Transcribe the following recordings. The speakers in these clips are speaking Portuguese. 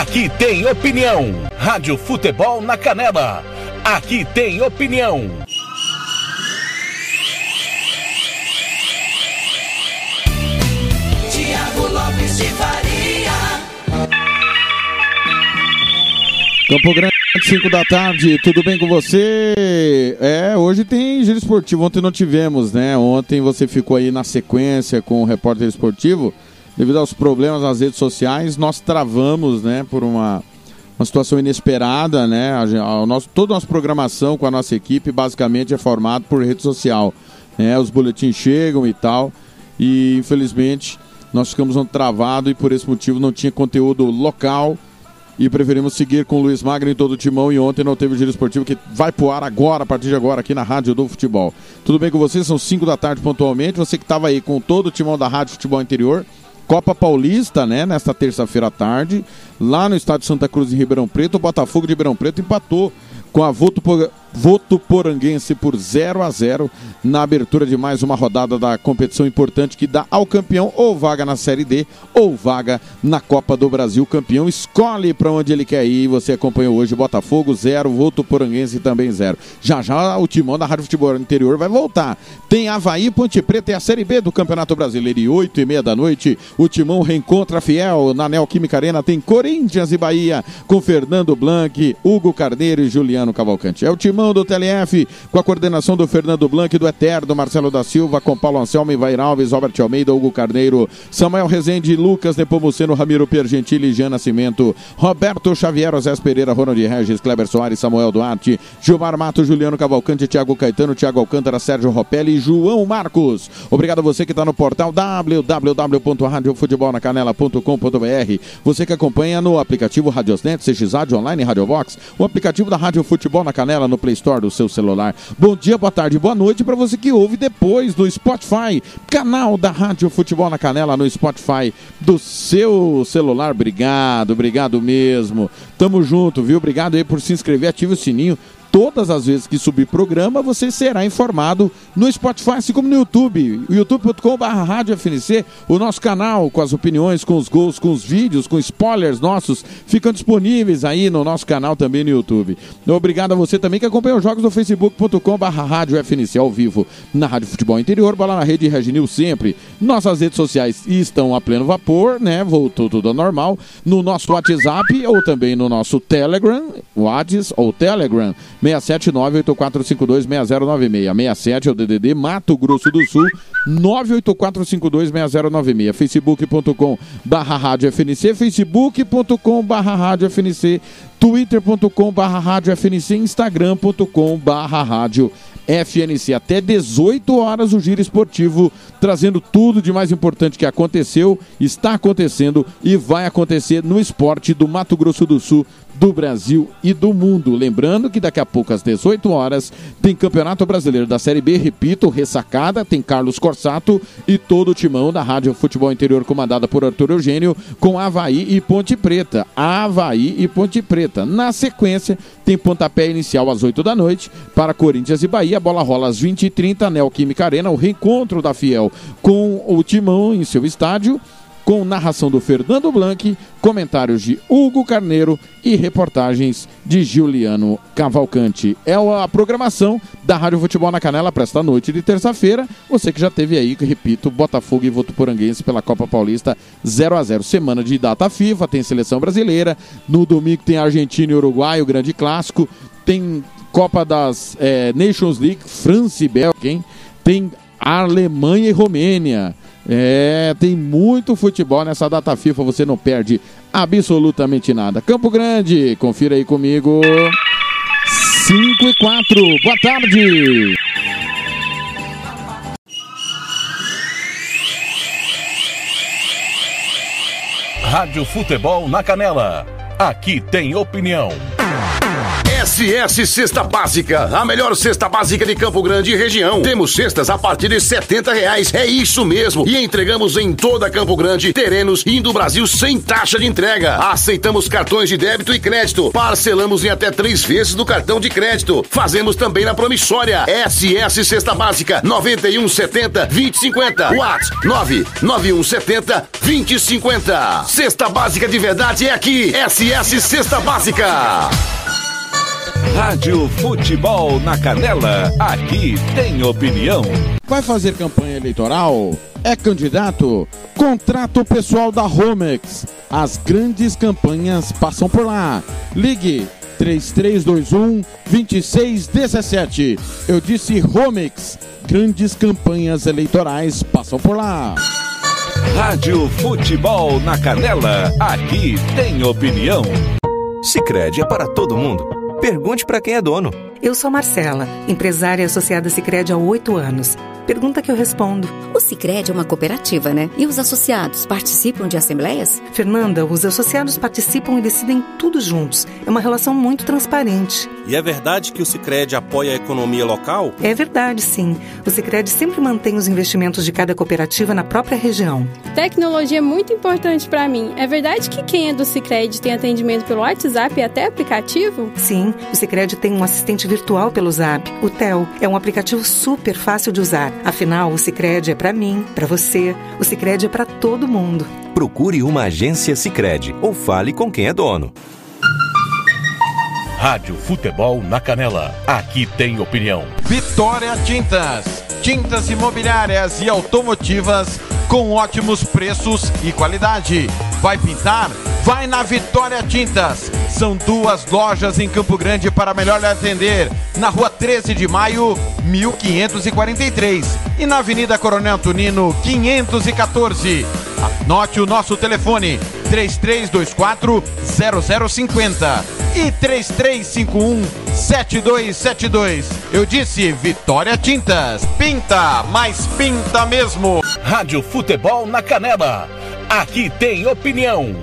Aqui tem opinião. Rádio Futebol na Canela. Aqui tem opinião. Tiago Lopes de Faria. Campo Grande, 5 da tarde, tudo bem com você? É, hoje tem giro esportivo, ontem não tivemos, né? Ontem você ficou aí na sequência com o repórter esportivo. Devido aos problemas nas redes sociais, nós travamos, né, por uma, uma situação inesperada, né? A, a nosso, toda a nossa programação com a nossa equipe basicamente é formada por rede social. Né? Os boletins chegam e tal. E infelizmente nós ficamos travado e por esse motivo não tinha conteúdo local e preferimos seguir com o Luiz Magno em todo o timão e ontem não teve o giro esportivo que vai pro ar agora, a partir de agora, aqui na Rádio do Futebol. Tudo bem com vocês? São 5 da tarde pontualmente. Você que estava aí com todo o timão da Rádio Futebol Interior, Copa Paulista, né, nesta terça-feira à tarde, lá no estádio Santa Cruz em Ribeirão Preto, o Botafogo de Ribeirão Preto empatou com a Votupo- Votuporanguense por 0 a 0 na abertura de mais uma rodada da competição importante que dá ao campeão ou vaga na Série D ou vaga na Copa do Brasil. O campeão escolhe para onde ele quer ir. Você acompanhou hoje Botafogo 0, Votuporanguense também 0. Já já o timão da Rádio Futebol Interior vai voltar. Tem Havaí, Ponte Preta e a Série B do Campeonato Brasileiro. E 8 e meia da noite, o timão reencontra fiel na Neoquímica Arena. Tem Corinthians e Bahia com Fernando Blanc, Hugo Carneiro e Juliano Cavalcante. É o timão do TLF com a coordenação do Fernando Blanc, do Eterno, Marcelo da Silva, com Paulo Anselmo, Ivair Alves, Robert Almeida, Hugo Carneiro, Samuel Rezende, Lucas Nepomuceno, Ramiro Piergentili, Jean Nascimento, Roberto Xavier, Osés Pereira, Ronald Regis, Kleber Soares, Samuel Duarte, Gilmar Mato, Juliano Cavalcante, Thiago Caetano, Thiago Alcântara, Sérgio Ropelli e João Marcos. Obrigado a você que está no portal www.radiofutebolnacanela.com.br. Você que acompanha no aplicativo Radiosnet, CXAD Online Radiobox, o aplicativo da Rádio Futebol na Canela no Play Store do seu celular. Bom dia, boa tarde, boa noite para você que ouve depois do Spotify, canal da Rádio Futebol na Canela no Spotify do seu celular. Obrigado, obrigado mesmo. Tamo junto, viu? Obrigado aí por se inscrever, ative o sininho. Todas as vezes que subir programa, você será informado no Spotify, assim como no YouTube. youtube.com.br o nosso canal com as opiniões, com os gols, com os vídeos, com spoilers nossos, ficam disponíveis aí no nosso canal também no YouTube. Obrigado a você também que acompanha os jogos do facebook.com.br ao vivo na Rádio Futebol Interior, bola na rede Reginil sempre. Nossas redes sociais estão a pleno vapor, né? Voltou tudo ao normal. No nosso WhatsApp ou também no nosso Telegram, WhatsApp ou Telegram, 67984526096. 67 é o DDD Mato Grosso do Sul, 984526096. facebook.com barra rádio FNC, facebook.com barra rádio FNC, twitter.com barra rádio FNC, instagram.com barra rádio FNC. Até 18 horas o Giro Esportivo, trazendo tudo de mais importante que aconteceu, está acontecendo e vai acontecer no esporte do Mato Grosso do Sul, do Brasil e do mundo. Lembrando que daqui a pouco, às 18 horas, tem Campeonato Brasileiro da Série B, repito, ressacada, tem Carlos Corsato e todo o timão da Rádio Futebol Interior, comandada por Arthur Eugênio, com Havaí e Ponte Preta. Havaí e Ponte Preta. Na sequência, tem pontapé inicial às 8 da noite para Corinthians e Bahia. A bola rola às 20h30, Neoquímica Arena, o reencontro da Fiel com o timão em seu estádio com narração do Fernando Blanc, comentários de Hugo Carneiro e reportagens de Juliano Cavalcante. É a programação da Rádio Futebol na Canela para esta noite de terça-feira. Você que já teve aí, repito, Botafogo e Votuporanguense pela Copa Paulista 0 a 0 Semana de data FIFA, tem seleção brasileira. No domingo tem Argentina e Uruguai, o grande clássico. Tem Copa das eh, Nations League, França e Bélgica, hein? Tem Alemanha e Romênia. É, tem muito futebol nessa data FIFA, você não perde absolutamente nada. Campo Grande, confira aí comigo. 5 e 4, boa tarde. Rádio Futebol na Canela. Aqui tem opinião. SS Cesta Básica, a melhor cesta básica de Campo Grande e região. Temos cestas a partir de setenta reais, é isso mesmo. E entregamos em toda Campo Grande, terrenos e Brasil sem taxa de entrega. Aceitamos cartões de débito e crédito. Parcelamos em até três vezes do cartão de crédito. Fazemos também na promissória. SS Cesta Básica, 9170 2050. WhatsApp 99170 2050. Cesta Básica de verdade é aqui. SS Cesta Básica. Rádio Futebol na Canela, aqui tem opinião. Vai fazer campanha eleitoral? É candidato? Contrato pessoal da Romex. As grandes campanhas passam por lá. Ligue 3321 2617. Eu disse Romex. Grandes campanhas eleitorais passam por lá. Rádio Futebol na Canela, aqui tem opinião. Sicredi é para todo mundo. Pergunte para quem é dono. Eu sou Marcela, empresária associada Sicredi há oito anos. Pergunta que eu respondo. O Sicredi é uma cooperativa, né? E os associados participam de assembleias? Fernanda, os associados participam e decidem tudo juntos. É uma relação muito transparente. E é verdade que o Sicredi apoia a economia local? É verdade, sim. O Sicredi sempre mantém os investimentos de cada cooperativa na própria região. Tecnologia é muito importante para mim. É verdade que quem é do Sicredi tem atendimento pelo WhatsApp e até aplicativo? Sim, o Sicredi tem um assistente virtual pelo Zap, o Tel. É um aplicativo super fácil de usar. Afinal, o Sicredi é para mim, para você. O Sicredi é para todo mundo. Procure uma agência Sicredi ou fale com quem é dono. Rádio Futebol na Canela, aqui tem opinião. Vitória Tintas, tintas imobiliárias e automotivas com ótimos preços e qualidade. Vai pintar? Vai na Vitória Tintas. São duas lojas em Campo Grande para melhor lhe atender. Na rua 13 de maio, 1543. E na Avenida Coronel Antonino, 514. Anote o nosso telefone: 3324 0050 e 3351 7272. Eu disse Vitória Tintas. Pinta, mas pinta mesmo. Rádio Futebol na Canela, aqui tem opinião.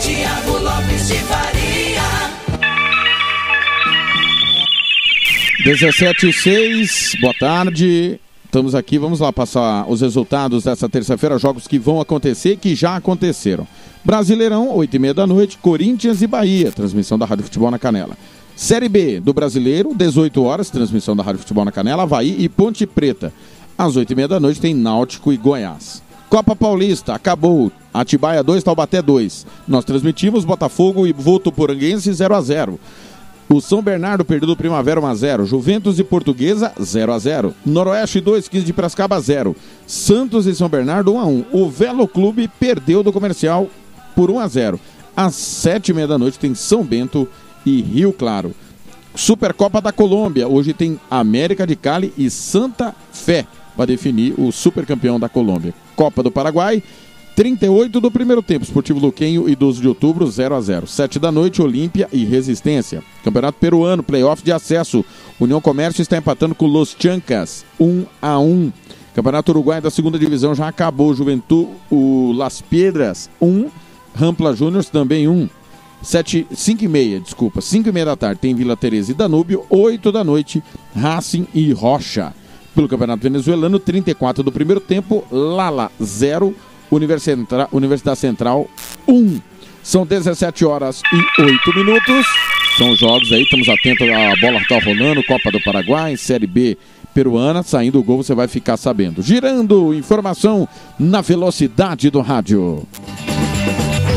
Tiago Lopes de Faria. 17 e 6, boa tarde. Estamos aqui, vamos lá passar os resultados dessa terça-feira, jogos que vão acontecer e que já aconteceram. Brasileirão, 8 e meia da noite, Corinthians e Bahia, transmissão da Rádio Futebol na Canela. Série B do Brasileiro, 18 horas, transmissão da Rádio Futebol na Canela, Havaí e Ponte Preta. Às 8 e meia da noite tem Náutico e Goiás. Copa Paulista, acabou. Atibaia 2, Taubaté 2. Nós transmitimos Botafogo e Votuporanguense 0 a 0 o São Bernardo perdeu do Primavera 1x0. Juventus e Portuguesa 0x0. Noroeste 2, 15 de Piracicaba 0. Santos e São Bernardo 1x1. O Velo Clube perdeu do Comercial por 1x0. Às 7h30 da noite tem São Bento e Rio Claro. Supercopa da Colômbia. Hoje tem América de Cali e Santa Fé para definir o supercampeão da Colômbia. Copa do Paraguai. 38 do primeiro tempo, Esportivo Luquenho e 12 de outubro, 0 a 0 7 da noite, Olímpia e Resistência. Campeonato Peruano, playoff de acesso. União Comércio está empatando com Los Chancas, 1 a 1 Campeonato Uruguai da segunda divisão já acabou. Juventude, o Las Piedras, 1. Rampla Júnior também 1. 7, 5 e meia, desculpa, 5 e meia da tarde tem Vila Teresa e Danúbio, 8 da noite, Racing e Rocha. Pelo Campeonato Venezuelano, 34 do primeiro tempo, Lala 0, Universidade, Central 1. São 17 horas e 8 minutos. São jogos aí, estamos atentos, a bola está rolando, Copa do Paraguai, Série B peruana, saindo o gol você vai ficar sabendo. Girando, informação na velocidade do rádio.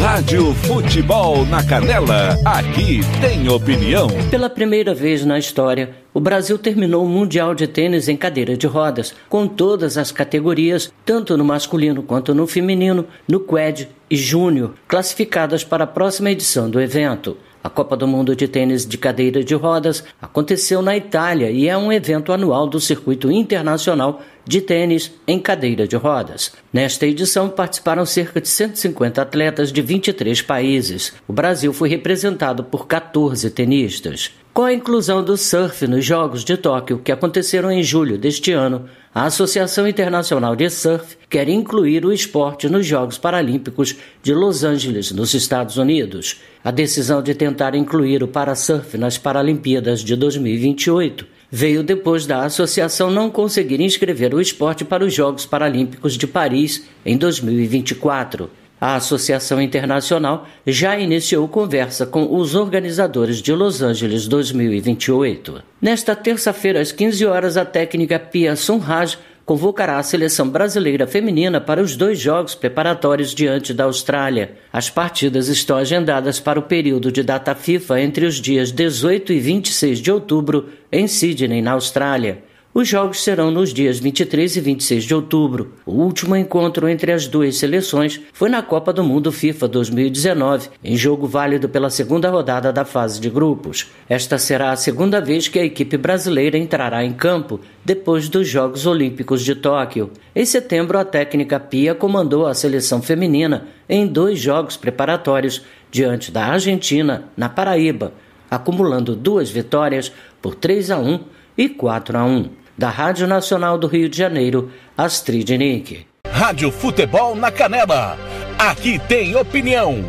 Rádio Futebol na Canela, aqui tem opinião. Pela primeira vez na história, o Brasil terminou o Mundial de Tênis em cadeira de rodas, com todas as categorias, tanto no masculino quanto no feminino, no Quad e Júnior, classificadas para a próxima edição do evento. A Copa do Mundo de Tênis de Cadeira de Rodas aconteceu na Itália e é um evento anual do Circuito Internacional de Tênis em Cadeira de Rodas. Nesta edição participaram cerca de 150 atletas de 23 países. O Brasil foi representado por 14 tenistas. Com a inclusão do surf nos Jogos de Tóquio, que aconteceram em julho deste ano, a Associação Internacional de Surf quer incluir o esporte nos Jogos Paralímpicos de Los Angeles, nos Estados Unidos. A decisão de tentar incluir o parasurf nas Paralimpíadas de 2028 veio depois da associação não conseguir inscrever o esporte para os Jogos Paralímpicos de Paris em 2024. A Associação Internacional já iniciou conversa com os organizadores de Los Angeles 2028. Nesta terça-feira, às 15 horas, a técnica Pia Sunraj convocará a seleção brasileira feminina para os dois jogos preparatórios diante da Austrália. As partidas estão agendadas para o período de data FIFA entre os dias 18 e 26 de outubro em Sydney, na Austrália. Os jogos serão nos dias 23 e 26 de outubro. O último encontro entre as duas seleções foi na Copa do Mundo FIFA 2019, em jogo válido pela segunda rodada da fase de grupos. Esta será a segunda vez que a equipe brasileira entrará em campo depois dos Jogos Olímpicos de Tóquio. Em setembro, a técnica Pia comandou a seleção feminina em dois jogos preparatórios diante da Argentina, na Paraíba, acumulando duas vitórias por 3 a 1 e 4 a 1 da Rádio Nacional do Rio de Janeiro, Astrid Nick. Rádio Futebol na Canela. Aqui tem opinião.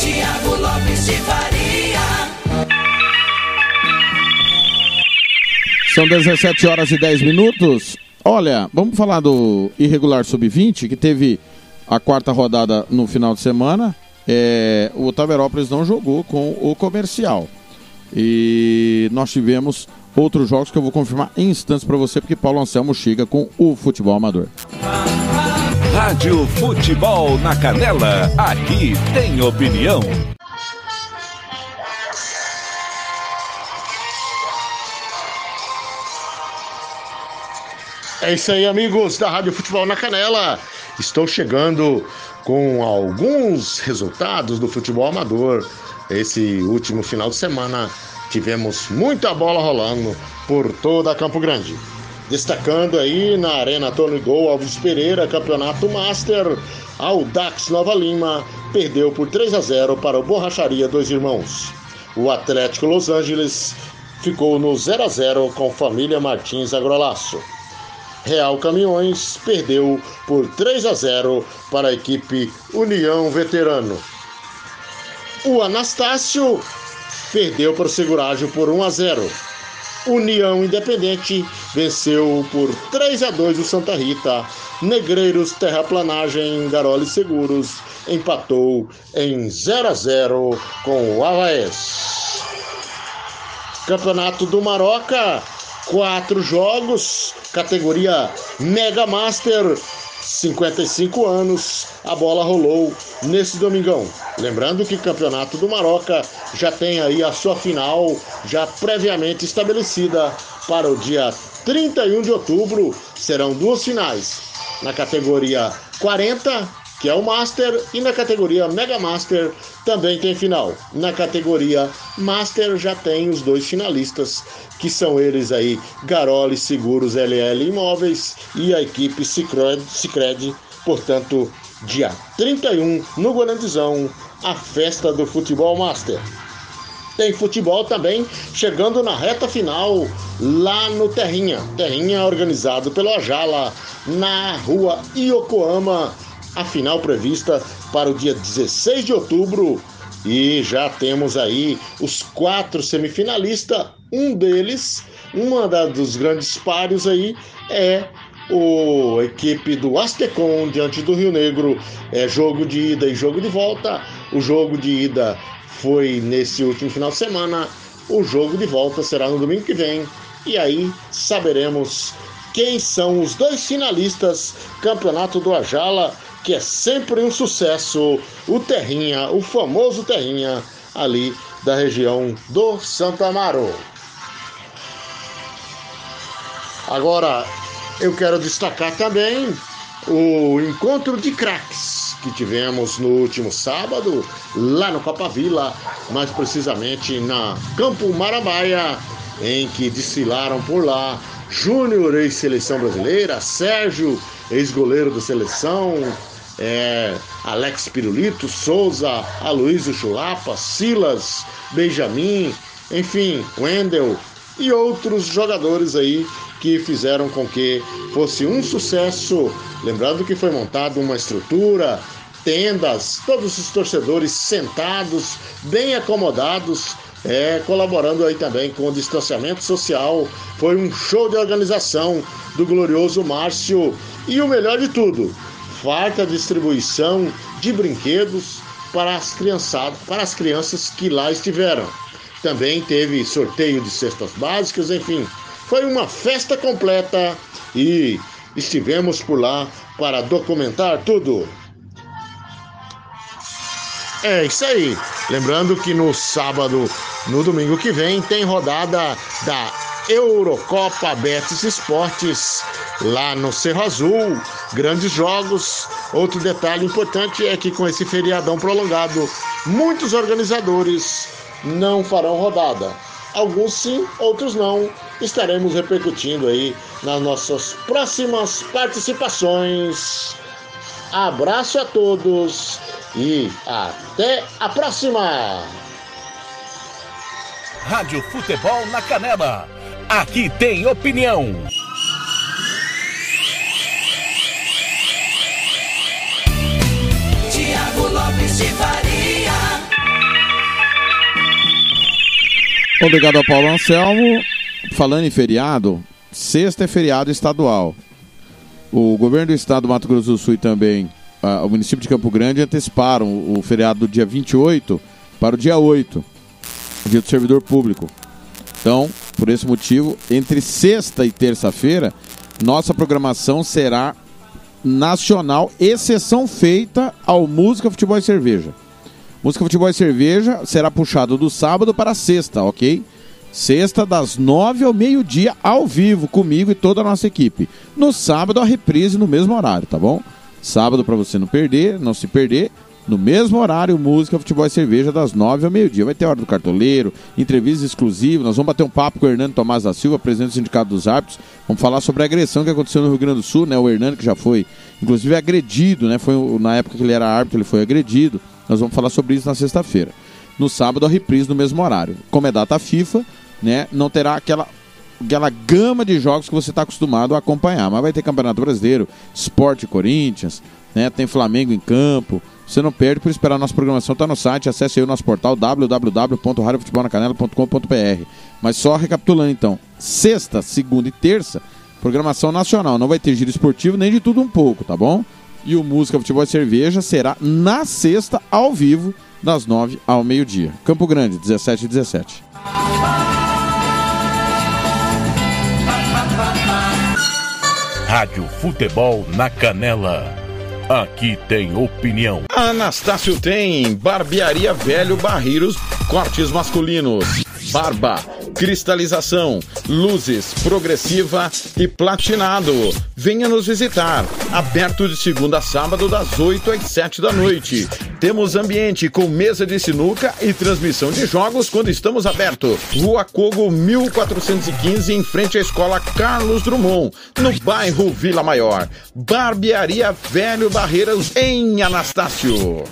Tiago Lopes de Faria. São 17 horas e 10 minutos. Olha, vamos falar do Irregular Sub-20, que teve a quarta rodada no final de semana. É, o Taverópolis não jogou com o comercial. E nós tivemos outros jogos que eu vou confirmar em instantes para você, porque Paulo Anselmo chega com o futebol amador. Rádio Futebol na Canela. Aqui tem opinião. É isso aí, amigos da Rádio Futebol na Canela. Estou chegando com alguns resultados do futebol amador. Esse último final de semana tivemos muita bola rolando por toda Campo Grande. Destacando aí na Arena Tony Gol Alves Pereira, Campeonato Master, Audax Nova Lima perdeu por 3 a 0 para o Borracharia Dois Irmãos. O Atlético Los Angeles ficou no 0 a 0 com Família Martins Agrolaço. Real Caminhões perdeu por 3 a 0 para a equipe União Veterano. O Anastácio perdeu para o Segurágio por 1 a 0. União Independente venceu por 3 a 2 o Santa Rita. Negreiros Terraplanagem Garoli Seguros empatou em 0 a 0 com o Havaes. Campeonato do Maroca, quatro jogos, categoria Mega Master, 55 anos, a bola rolou nesse domingão. Lembrando que o Campeonato do Maroca já tem aí a sua final já previamente estabelecida para o dia 31 de outubro. Serão duas finais na categoria 40 que é o Master, e na categoria Mega Master também tem final. Na categoria Master já tem os dois finalistas, que são eles aí, Garoli Seguros LL Imóveis e a equipe Cicred, portanto, dia 31 no Guarandizão, a festa do futebol Master. Tem futebol também chegando na reta final lá no Terrinha. Terrinha organizado pelo Ajala na rua Yokohama a final prevista para o dia 16 de outubro. E já temos aí os quatro semifinalistas. Um deles, uma da, dos grandes páreos aí, é o equipe do Astecon diante do Rio Negro. É jogo de ida e jogo de volta. O jogo de ida foi nesse último final de semana. O jogo de volta será no domingo que vem. E aí saberemos quem são os dois finalistas Campeonato do Ajala que é sempre um sucesso, o Terrinha, o famoso Terrinha, ali da região do Santa Amaro. Agora, eu quero destacar também o encontro de craques que tivemos no último sábado, lá no Copa Vila, mais precisamente na Campo Maramaia, em que desfilaram por lá Júnior, ex-seleção brasileira, Sérgio, ex-goleiro da seleção, é, Alex Pirulito, Souza, Aloysio Chulapa, Silas, Benjamin, enfim, Wendel e outros jogadores aí que fizeram com que fosse um sucesso. Lembrando que foi montada uma estrutura, tendas, todos os torcedores sentados, bem acomodados, é, colaborando aí também com o distanciamento social. Foi um show de organização do glorioso Márcio e o melhor de tudo, farta distribuição de brinquedos para as criançadas, para as crianças que lá estiveram. Também teve sorteio de cestas básicas, enfim, foi uma festa completa e estivemos por lá para documentar tudo. É isso aí. Lembrando que no sábado, no domingo que vem, tem rodada da Eurocopa Betis Esportes lá no Cerro Azul. Grandes jogos. Outro detalhe importante é que com esse feriadão prolongado, muitos organizadores não farão rodada. Alguns sim, outros não. Estaremos repercutindo aí nas nossas próximas participações. Abraço a todos e até a próxima! Rádio Futebol na Canela. Aqui tem opinião. Tiago Lopes de Faria. Obrigado ao Paulo Anselmo. Falando em feriado, sexta é feriado estadual. O governo do estado do Mato Grosso do Sul e também uh, o município de Campo Grande anteciparam o, o feriado do dia 28 para o dia 8, dia do servidor público. Então, por esse motivo, entre sexta e terça-feira, nossa programação será nacional, exceção feita ao Música, Futebol e Cerveja. Música, Futebol e Cerveja será puxado do sábado para sexta, ok? Sexta, das nove ao meio-dia, ao vivo, comigo e toda a nossa equipe. No sábado, a reprise no mesmo horário, tá bom? Sábado, para você não perder, não se perder. No mesmo horário, música, futebol e cerveja, das nove ao meio-dia. Vai ter hora do cartoleiro, entrevistas exclusivas. Nós vamos bater um papo com o Hernando Tomás da Silva, presidente do Sindicato dos Árbitros. Vamos falar sobre a agressão que aconteceu no Rio Grande do Sul, né? O Hernando, que já foi, inclusive, agredido, né? Foi na época que ele era árbitro, ele foi agredido. Nós vamos falar sobre isso na sexta-feira. No sábado, a reprise no mesmo horário. Como é data FIFA, né? Não terá aquela aquela gama de jogos que você está acostumado a acompanhar. Mas vai ter Campeonato Brasileiro, Esporte Corinthians, né? tem Flamengo em campo. Você não perde por esperar a nossa programação, está no site, acesse aí o nosso portal www.radiofutebolnacanela.com.br. Mas só recapitulando então, sexta, segunda e terça, programação nacional. Não vai ter giro esportivo nem de tudo um pouco, tá bom? E o Música, Futebol e Cerveja será na sexta, ao vivo, das nove ao meio-dia. Campo Grande, 17 e 17. Rádio Futebol na Canela. Aqui tem opinião. Anastácio tem barbearia velho barreiros, cortes masculinos, barba, cristalização, luzes, progressiva e platinado. Venha nos visitar. Aberto de segunda a sábado, das 8 às 7 da noite. Temos ambiente com mesa de sinuca e transmissão de jogos quando estamos abertos. Rua Cogo 1415, em frente à escola Carlos Drummond, no bairro Vila Maior. Barbearia Velho Barreiras em Anastácio.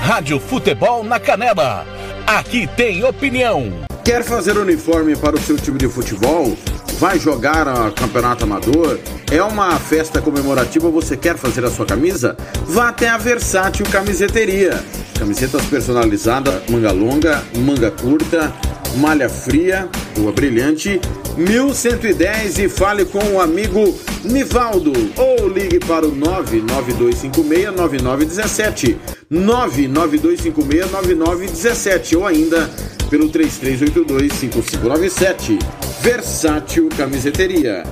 Rádio Futebol na Canela. Aqui tem opinião. Quer fazer uniforme para o seu time de futebol? Vai jogar a campeonato amador? É uma festa comemorativa, você quer fazer a sua camisa? Vá até a Versátil Camiseteria. Camisetas personalizadas, manga longa, manga curta, malha fria, rua brilhante, 1110 e fale com o amigo Nivaldo. Ou ligue para o 992569917 992569917 ou ainda pelo 33825597 Versátil Camiseteria.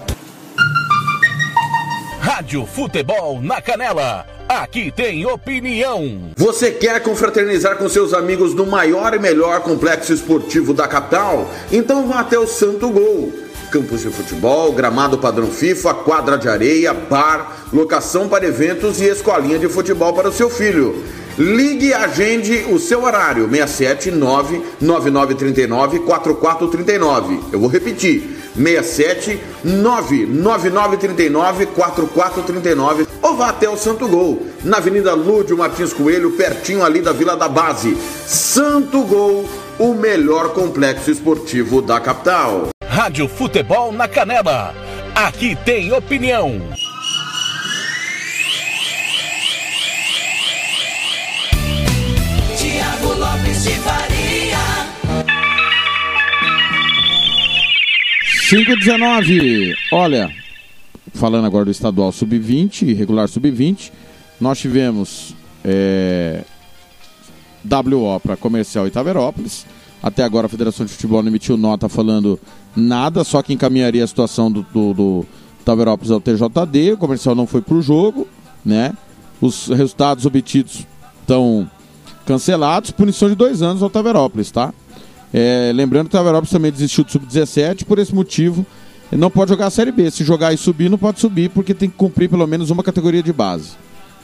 Rádio Futebol na Canela. Aqui tem opinião. Você quer confraternizar com seus amigos no maior e melhor complexo esportivo da capital? Então vá até o Santo Gol. Campos de futebol, gramado padrão FIFA, quadra de areia, bar, locação para eventos e escolinha de futebol para o seu filho. Ligue e agende o seu horário, 679 9939 4439. Eu vou repetir, 67 99939 4439 ou vá até o Santo Gol, na Avenida Lúdio Martins Coelho, pertinho ali da Vila da Base. Santo Gol, o melhor complexo esportivo da capital. Rádio Futebol na Canela. Aqui tem opinião. De Faria. 519. Olha, falando agora do estadual sub-20 regular sub-20, nós tivemos é, WO para Comercial e Taverópolis. Até agora a Federação de Futebol não emitiu nota falando nada, só que encaminharia a situação do, do, do ao TJD. O Comercial não foi para o jogo, né? Os resultados obtidos estão cancelados. Punição de dois anos ao Taverópolis, tá? É, lembrando que o Taverópolis também desistiu do Sub-17, por esse motivo ele não pode jogar a Série B. Se jogar e subir, não pode subir, porque tem que cumprir pelo menos uma categoria de base.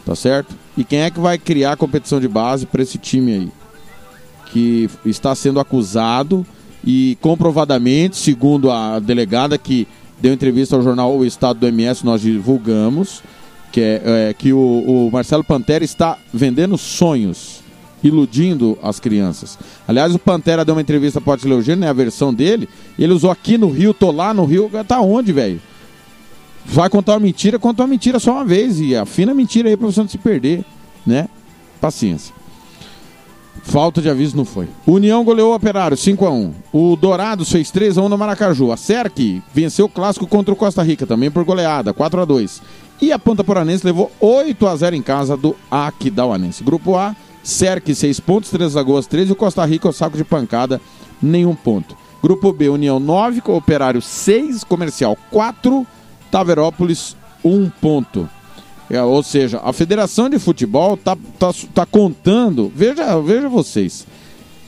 Tá certo? E quem é que vai criar a competição de base para esse time aí? Que está sendo acusado e comprovadamente, segundo a delegada que deu entrevista ao jornal O Estado do MS, nós divulgamos, que é, é que o, o Marcelo Pantera está vendendo sonhos iludindo as crianças. Aliás, o Pantera deu uma entrevista para o Eugênio, né, a versão dele, ele usou aqui no Rio, tô lá no Rio, tá onde, velho? Vai contar uma mentira, conta uma mentira só uma vez, e afina a mentira aí para você não se perder, né? Paciência. Falta de aviso não foi. União goleou o Operário 5 a 1. O Dourados fez 3 a 1 no Maracaju. A Cerc venceu o clássico contra o Costa Rica também por goleada, 4 a 2. E a Ponta Poranense levou 8 a 0 em casa do Aquidauanense. Grupo A, Cerc 6 pontos, 3 Lagoas 13 e o Costa Rica o saco de pancada, nenhum ponto. Grupo B, União 9, Operário 6, Comercial 4, Taverópolis 1 ponto. É, ou seja, a Federação de Futebol tá, tá, tá contando. Veja, veja vocês.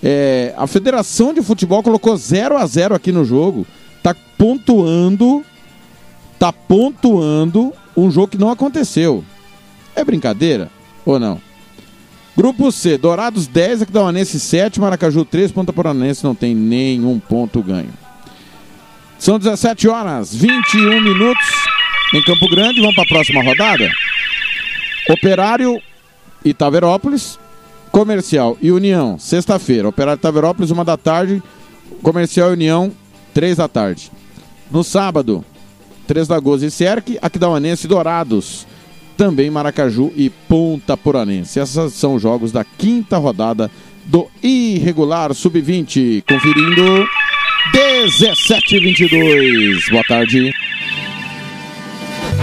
É, a Federação de Futebol colocou 0 a 0 aqui no jogo. Tá pontuando. Tá pontuando um jogo que não aconteceu. É brincadeira ou não? Grupo C, Dourados 10, Aquidauanense 7, Maracaju 3, Ponta Poranense não tem nenhum ponto ganho. São 17 horas, 21 minutos em Campo Grande. Vamos para a próxima rodada? Operário e Taverópolis, Comercial e União, sexta-feira. Operário Taverópolis, uma da tarde. Comercial e União, três da tarde. No sábado, Três Lagoas e Cerque, Aquidauanense e Dourados. Também Maracaju e Ponta Poranense. Esses são os jogos da quinta rodada do Irregular Sub-20. Conferindo 17-22. Boa tarde.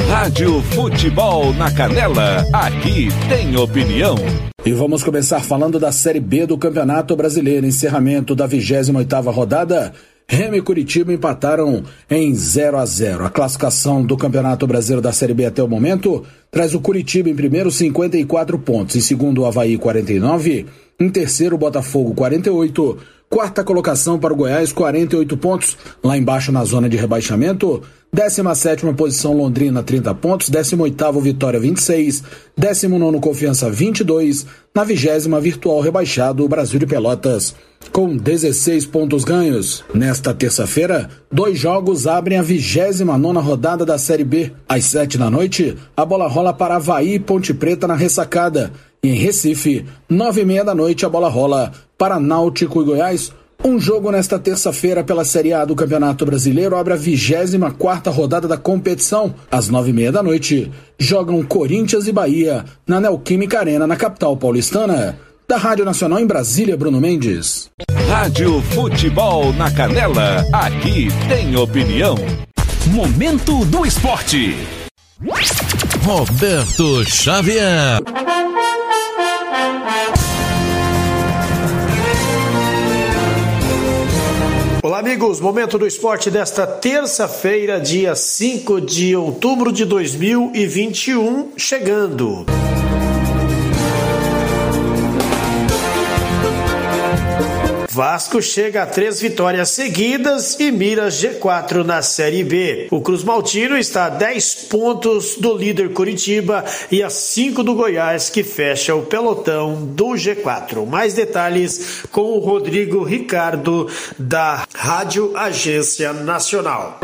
Rádio Futebol na Canela. Aqui tem opinião. E vamos começar falando da Série B do Campeonato Brasileiro. Encerramento da 28ª rodada. Remy e Curitiba empataram em 0 a 0. A classificação do Campeonato Brasileiro da Série B até o momento traz o Curitiba em primeiro 54 pontos, em segundo o Havaí 49, em terceiro o Botafogo 48, quarta colocação para o Goiás 48 pontos, lá embaixo na zona de rebaixamento, 17 posição Londrina 30 pontos, 18 Vitória 26, 19 Confiança 22, na vigésima virtual rebaixado Brasil de Pelotas com 16 pontos ganhos. Nesta terça-feira, dois jogos abrem a 29 rodada da Série B. Às 7 da noite, a bola rola para Havaí e Ponte Preta na ressacada. E em Recife, 9 e meia da noite, a bola rola para Náutico e Goiás. Um jogo nesta terça-feira pela Série A do Campeonato Brasileiro abre a 24 rodada da competição. Às nove e meia da noite, jogam Corinthians e Bahia na Neoquímica Arena, na capital paulistana. Da Rádio Nacional em Brasília, Bruno Mendes. Rádio Futebol na Canela. Aqui tem opinião. Momento do Esporte. Roberto Xavier. Olá, amigos. Momento do esporte desta terça-feira, dia 5 de outubro de 2021, chegando. Vasco chega a três vitórias seguidas e mira G4 na Série B. O Cruz Maltino está a 10 pontos do líder Curitiba e a 5 do Goiás, que fecha o pelotão do G4. Mais detalhes com o Rodrigo Ricardo, da Rádio Agência Nacional.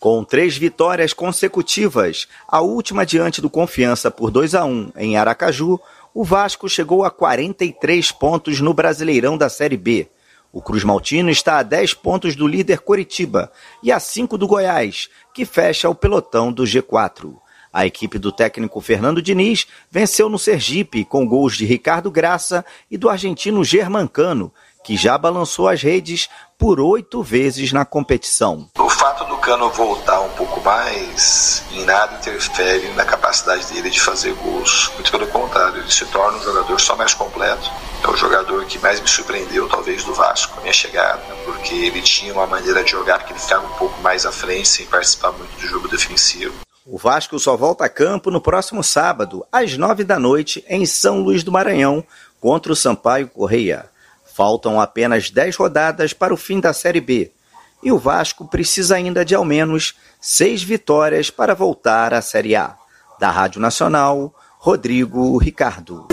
Com três vitórias consecutivas, a última diante do Confiança por 2 a 1 em Aracaju, o Vasco chegou a 43 pontos no Brasileirão da Série B. O Cruz Maltino está a 10 pontos do líder Coritiba e a 5 do Goiás, que fecha o pelotão do G4. A equipe do técnico Fernando Diniz venceu no Sergipe com gols de Ricardo Graça e do argentino Germancano, que já balançou as redes por oito vezes na competição. O fato do Cano voltar um pouco mais em nada interfere na capacidade dele de fazer gols. Muito pelo contrário, ele se torna um jogador só mais completo. É o jogador que mais me surpreendeu, talvez, do Vasco, a minha chegada, porque ele tinha uma maneira de jogar que ele ficava um pouco mais à frente, sem participar muito do jogo defensivo. O Vasco só volta a campo no próximo sábado, às nove da noite, em São Luís do Maranhão, contra o Sampaio Correia. Faltam apenas 10 rodadas para o fim da Série B. E o Vasco precisa ainda de ao menos seis vitórias para voltar à Série A. Da Rádio Nacional, Rodrigo Ricardo.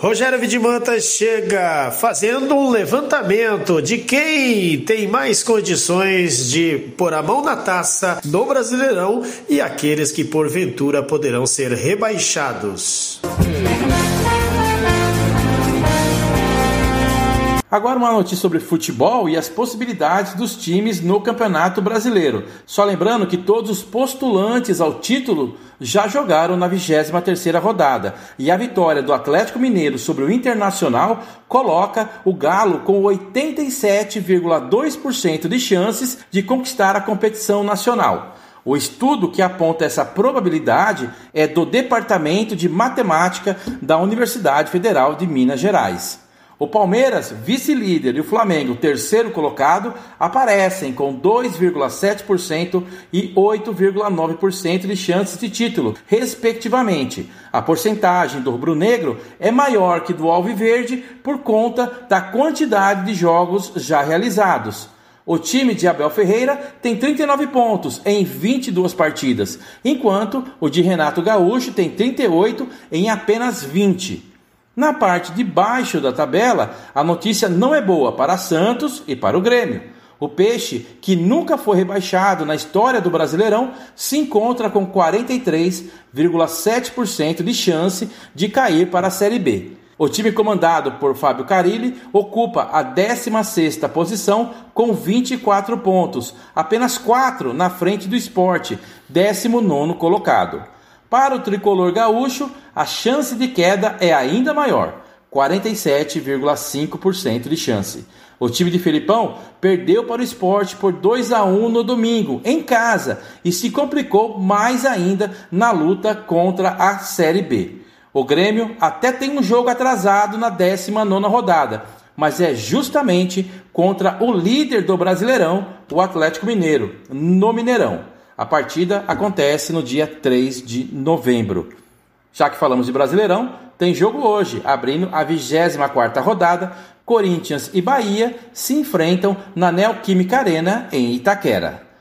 Rogério Vidimanta chega fazendo um levantamento de quem tem mais condições de pôr a mão na taça no Brasileirão e aqueles que porventura poderão ser rebaixados. Agora uma notícia sobre futebol e as possibilidades dos times no Campeonato Brasileiro. Só lembrando que todos os postulantes ao título já jogaram na 23ª rodada e a vitória do Atlético Mineiro sobre o Internacional coloca o Galo com 87,2% de chances de conquistar a competição nacional. O estudo que aponta essa probabilidade é do Departamento de Matemática da Universidade Federal de Minas Gerais. O Palmeiras, vice-líder, e o Flamengo, terceiro colocado, aparecem com 2,7% e 8,9% de chances de título, respectivamente. A porcentagem do rubro-negro é maior que do alviverde por conta da quantidade de jogos já realizados. O time de Abel Ferreira tem 39 pontos em 22 partidas, enquanto o de Renato Gaúcho tem 38 em apenas 20. Na parte de baixo da tabela, a notícia não é boa para Santos e para o Grêmio. O Peixe, que nunca foi rebaixado na história do Brasileirão, se encontra com 43,7% de chance de cair para a Série B. O time comandado por Fábio Carilli ocupa a 16ª posição com 24 pontos, apenas 4 na frente do Esporte, 19º colocado. Para o tricolor gaúcho, a chance de queda é ainda maior, 47,5% de chance. O time de Felipão perdeu para o esporte por 2 a 1 no domingo, em casa, e se complicou mais ainda na luta contra a Série B. O Grêmio até tem um jogo atrasado na 19 rodada, mas é justamente contra o líder do Brasileirão, o Atlético Mineiro, no Mineirão. A partida acontece no dia 3 de novembro. Já que falamos de Brasileirão, tem jogo hoje, abrindo a 24ª rodada. Corinthians e Bahia se enfrentam na Neoquímica Arena em Itaquera.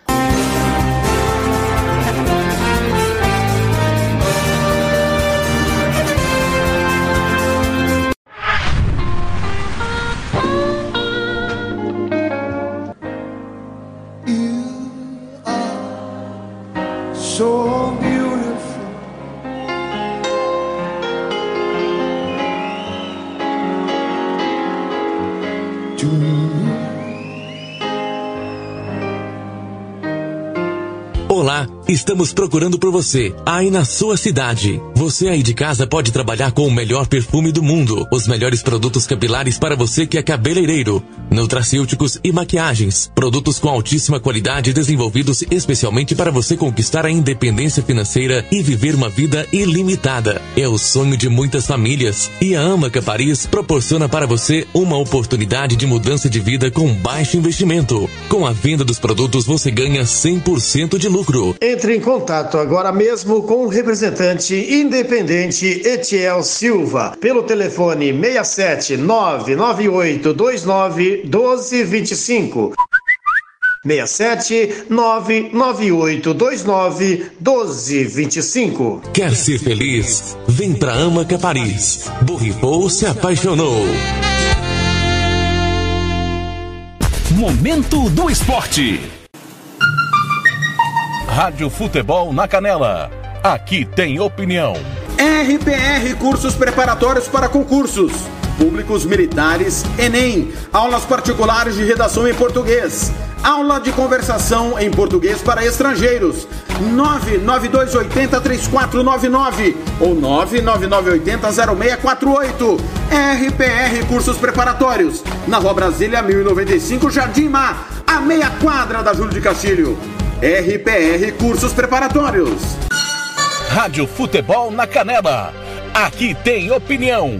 Estamos procurando por você, aí na sua cidade. Você aí de casa pode trabalhar com o melhor perfume do mundo, os melhores produtos capilares para você que é cabeleireiro, nutracêuticos e maquiagens, produtos com altíssima qualidade desenvolvidos especialmente para você conquistar a independência financeira e viver uma vida ilimitada. É o sonho de muitas famílias e a Amaca Paris proporciona para você uma oportunidade de mudança de vida com baixo investimento. Com a venda dos produtos você ganha 100% de lucro. Entre em contato agora mesmo com o representante independente Etiel Silva pelo telefone 67 998 29 1225. 67 998 29 1225. Quer ser feliz? Vem pra Amaca Paris. Borripou se apaixonou. Momento do Esporte. Rádio Futebol na Canela. Aqui tem opinião. RPR Cursos Preparatórios para Concursos. Públicos Militares, Enem. Aulas particulares de redação em português. Aula de conversação em português para estrangeiros. 992803499 ou 999800648. RPR Cursos Preparatórios. Na Rua Brasília 1095, Jardim Mar, a meia quadra da Júlio de Castilho. RPR Cursos Preparatórios. Rádio Futebol na Canela. Aqui tem opinião.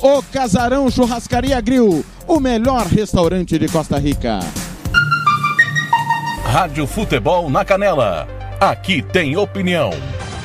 O Casarão Churrascaria Grill, o melhor restaurante de Costa Rica. Rádio Futebol na Canela. Aqui tem opinião.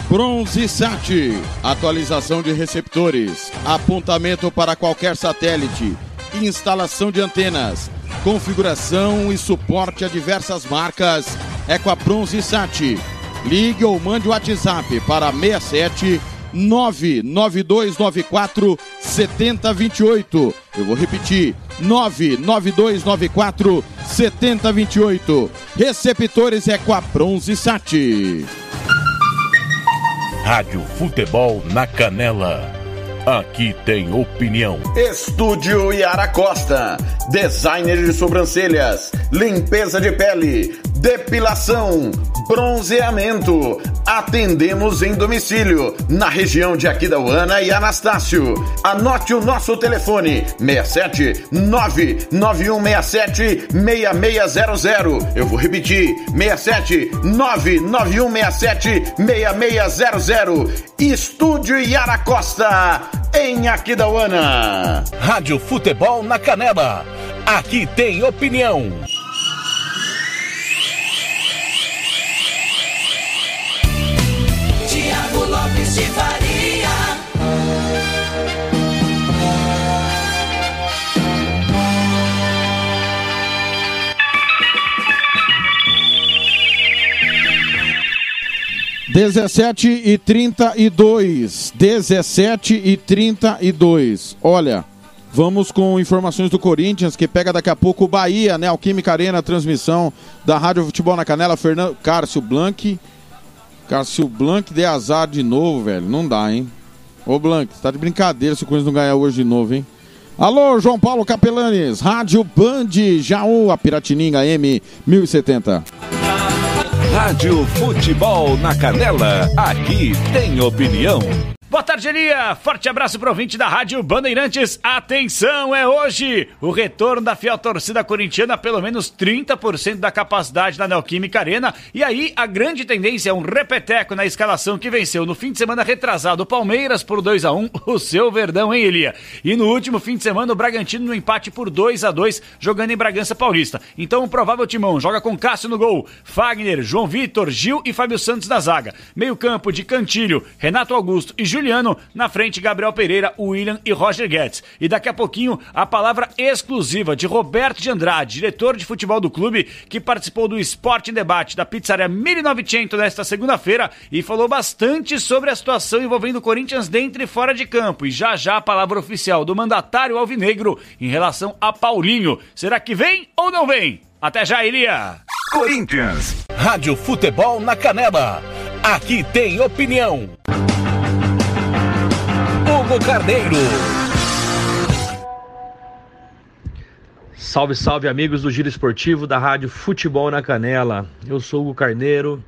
Bronze Sat, atualização de receptores, apontamento para qualquer satélite, instalação de antenas, configuração e suporte a diversas marcas. É com a Bronze Sat. Ligue ou mande o WhatsApp para 67 99294 7028. Eu vou repetir: 99294 7028. Receptores é com a Bronze Sat. Rádio Futebol na Canela. Aqui tem opinião. Estúdio Yara Costa. Designer de sobrancelhas, limpeza de pele, depilação, bronzeamento. Atendemos em domicílio, na região de Aquidauana e Anastácio. Anote o nosso telefone: 67 99167 6600. Eu vou repetir: 67 99167 6600. Estúdio Yara Costa, em Aquidauana. Rádio Futebol na Canela. Aqui tem opinião. 17 e 32. 17 e 32. Olha, vamos com informações do Corinthians, que pega daqui a pouco o Bahia, né? Alquímica Arena, transmissão da Rádio Futebol na Canela, Fernando Cárcio Blanc. Cárcio Blanc de azar de novo, velho. Não dá, hein? Ô Blanc, tá de brincadeira se o Corinthians não ganhar hoje de novo, hein? Alô, João Paulo Capelanes, Rádio Band, Jaú, a Piratininga M 1070. Rádio Futebol na Canela. Aqui tem opinião. Boa tarde, Elia. Forte abraço pro ouvinte da Rádio Bandeirantes. Atenção, é hoje o retorno da fiel torcida corintiana, pelo menos 30% da capacidade da Neoquímica Arena. E aí, a grande tendência é um repeteco na escalação que venceu no fim de semana retrasado o Palmeiras por 2 a 1 o seu Verdão, hein, Elia? E no último fim de semana, o Bragantino no empate por 2 a 2 jogando em Bragança Paulista. Então, o provável timão joga com Cássio no gol, Fagner, João Vitor, Gil e Fábio Santos na zaga. Meio campo de Cantilho, Renato Augusto e Juliano. Na frente, Gabriel Pereira, William e Roger Guedes. E daqui a pouquinho, a palavra exclusiva de Roberto de Andrade, diretor de futebol do clube, que participou do Esporte em Debate da Pizzaria 1900 nesta segunda-feira e falou bastante sobre a situação envolvendo o Corinthians dentro e fora de campo. E já já a palavra oficial do mandatário alvinegro em relação a Paulinho. Será que vem ou não vem? Até já, Elia! Corinthians. Rádio Futebol na Canela. Aqui tem opinião. Hugo Carneiro. Salve, salve, amigos do Giro Esportivo da Rádio Futebol na Canela. Eu sou o Hugo Carneiro,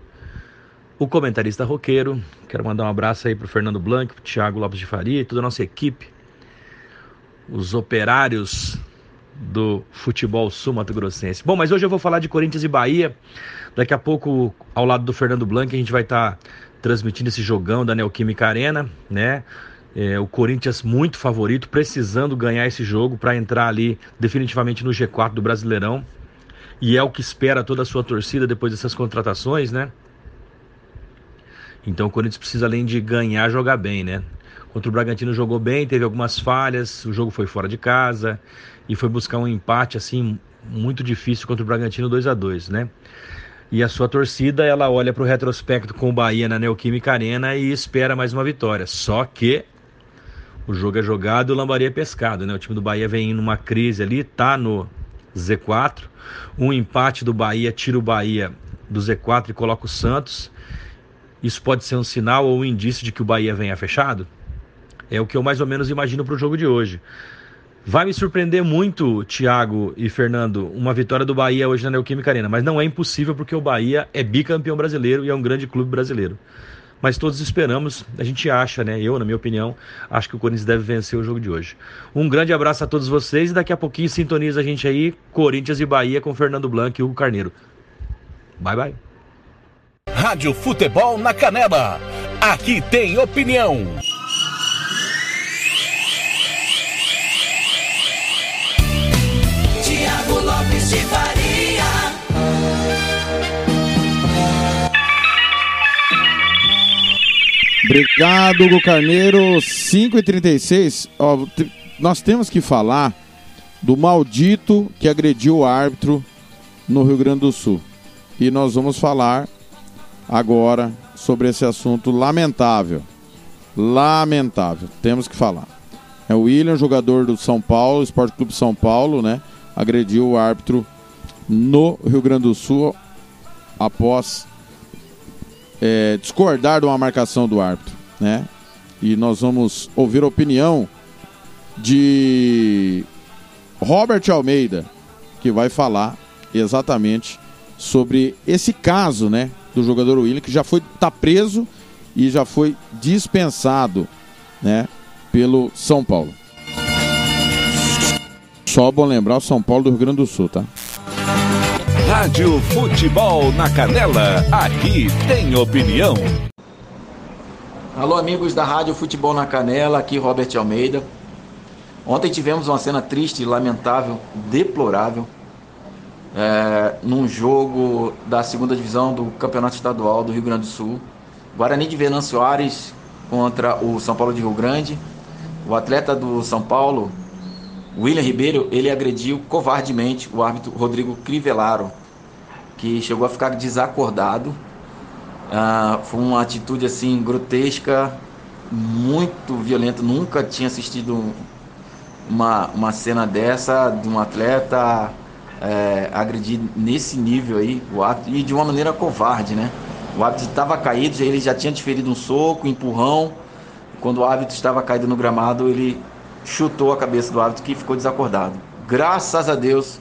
o comentarista roqueiro. Quero mandar um abraço aí pro Fernando Blanc, pro Thiago Lopes de Faria e toda a nossa equipe, os operários do futebol sul-mato-grossense. Bom, mas hoje eu vou falar de Corinthians e Bahia. Daqui a pouco, ao lado do Fernando Blanc, a gente vai estar tá transmitindo esse jogão da Neoquímica Arena, né? É, o Corinthians muito favorito, precisando ganhar esse jogo para entrar ali definitivamente no G4 do Brasileirão. E é o que espera toda a sua torcida depois dessas contratações, né? Então o Corinthians precisa, além de ganhar, jogar bem, né? Contra o Bragantino jogou bem, teve algumas falhas, o jogo foi fora de casa e foi buscar um empate assim muito difícil contra o Bragantino 2 a 2 né? E a sua torcida, ela olha para o retrospecto com o Bahia na Neoquímica Arena e espera mais uma vitória. Só que o jogo é jogado e o lambaria é pescado, né? O time do Bahia vem numa crise ali, tá no Z4. Um empate do Bahia tira o Bahia do Z4 e coloca o Santos. Isso pode ser um sinal ou um indício de que o Bahia venha fechado? É o que eu mais ou menos imagino para o jogo de hoje. Vai me surpreender muito, Thiago e Fernando, uma vitória do Bahia hoje na Neoquímica Arena, mas não é impossível porque o Bahia é bicampeão brasileiro e é um grande clube brasileiro. Mas todos esperamos, a gente acha, né? Eu, na minha opinião, acho que o Corinthians deve vencer o jogo de hoje. Um grande abraço a todos vocês e daqui a pouquinho sintoniza a gente aí, Corinthians e Bahia com Fernando Blanc e Hugo Carneiro. Bye, bye. Rádio Futebol na Canela. Aqui tem opinião. Tiago Lopes de Faria. Obrigado, Hugo Carneiro. 5 e 36 Ó, t- Nós temos que falar do maldito que agrediu o árbitro no Rio Grande do Sul. E nós vamos falar agora sobre esse assunto lamentável. Lamentável. Temos que falar. É o William, jogador do São Paulo, Esporte Clube São Paulo, né? Agrediu o árbitro no Rio Grande do Sul após é, discordar de uma marcação do árbitro, né? E nós vamos ouvir a opinião de Robert Almeida, que vai falar exatamente sobre esse caso, né, do jogador William que já foi tá preso e já foi dispensado, né, pelo São Paulo. Só bom lembrar o São Paulo do Rio Grande do Sul, tá? Rádio Futebol na Canela. Aqui tem opinião. Alô, amigos da Rádio Futebol na Canela, aqui Robert Almeida. Ontem tivemos uma cena triste, lamentável, deplorável, é, num jogo da segunda divisão do Campeonato Estadual do Rio Grande do Sul. Guarani de Venâncio Soares contra o São Paulo de Rio Grande. O atleta do São Paulo, William Ribeiro, ele agrediu covardemente o árbitro Rodrigo Crivellaro, que chegou a ficar desacordado. Ah, foi uma atitude assim grotesca, muito violenta. Nunca tinha assistido uma, uma cena dessa de um atleta é, agredir nesse nível aí o árbitro e de uma maneira covarde, né? O árbitro estava caído, ele já tinha desferido um soco, um empurrão. Quando o árbitro estava caído no gramado, ele chutou a cabeça do árbitro que ficou desacordado. Graças a Deus,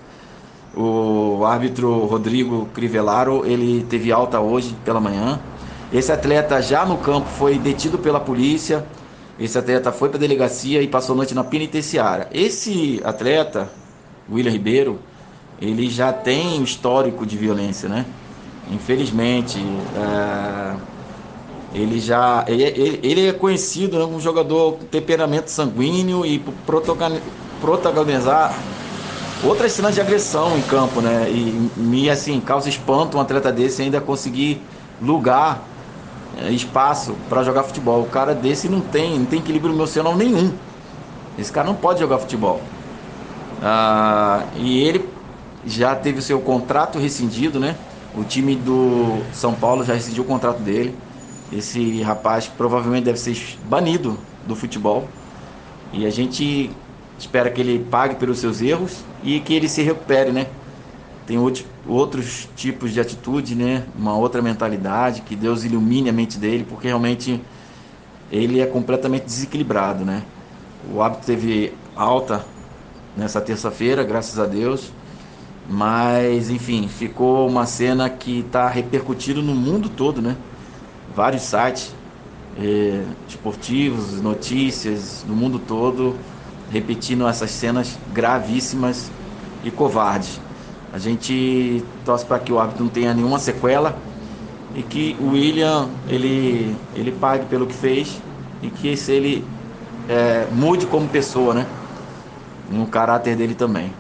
o árbitro Rodrigo Crivellaro, ele teve alta hoje pela manhã. Esse atleta já no campo foi detido pela polícia. Esse atleta foi para a delegacia e passou a noite na penitenciária. Esse atleta, William Ribeiro, ele já tem histórico de violência, né? Infelizmente, é, ele já ele, ele- é conhecido né, como um jogador com temperamento sanguíneo e protagonizar outras cenas de agressão em campo, né? E me assim causa espanto um atleta desse ainda conseguir lugar, é, espaço para jogar futebol. O cara desse não tem, não tem equilíbrio emocional nenhum. Esse cara não pode jogar futebol. Ah, e ele já teve o seu contrato rescindido, né? O time do São Paulo já rescindiu o contrato dele. Esse rapaz provavelmente deve ser banido do futebol. E a gente espera que ele pague pelos seus erros e que ele se recupere, né? Tem outros, outros tipos de atitude, né? Uma outra mentalidade, que Deus ilumine a mente dele, porque realmente ele é completamente desequilibrado, né? O hábito teve alta nessa terça-feira, graças a Deus. Mas, enfim, ficou uma cena que está repercutindo no mundo todo, né? Vários sites eh, esportivos, notícias no mundo todo repetindo essas cenas gravíssimas e covardes. A gente torce para que o árbitro não tenha nenhuma sequela e que o William ele, ele pague pelo que fez e que se ele é, mude como pessoa, né? No caráter dele também.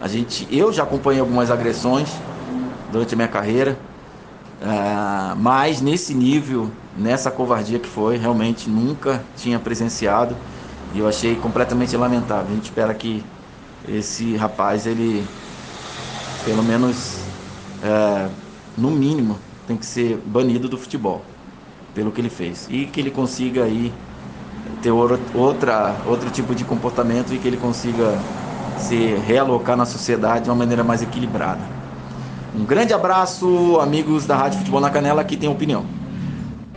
A gente, eu já acompanhei algumas agressões durante a minha carreira, é, mas nesse nível, nessa covardia que foi, realmente nunca tinha presenciado e eu achei completamente lamentável. A gente espera que esse rapaz, ele, pelo menos, é, no mínimo, tem que ser banido do futebol pelo que ele fez e que ele consiga aí ter outra outro tipo de comportamento e que ele consiga se realocar na sociedade de uma maneira mais equilibrada. Um grande abraço, amigos da Rádio Futebol na Canela, que tem opinião.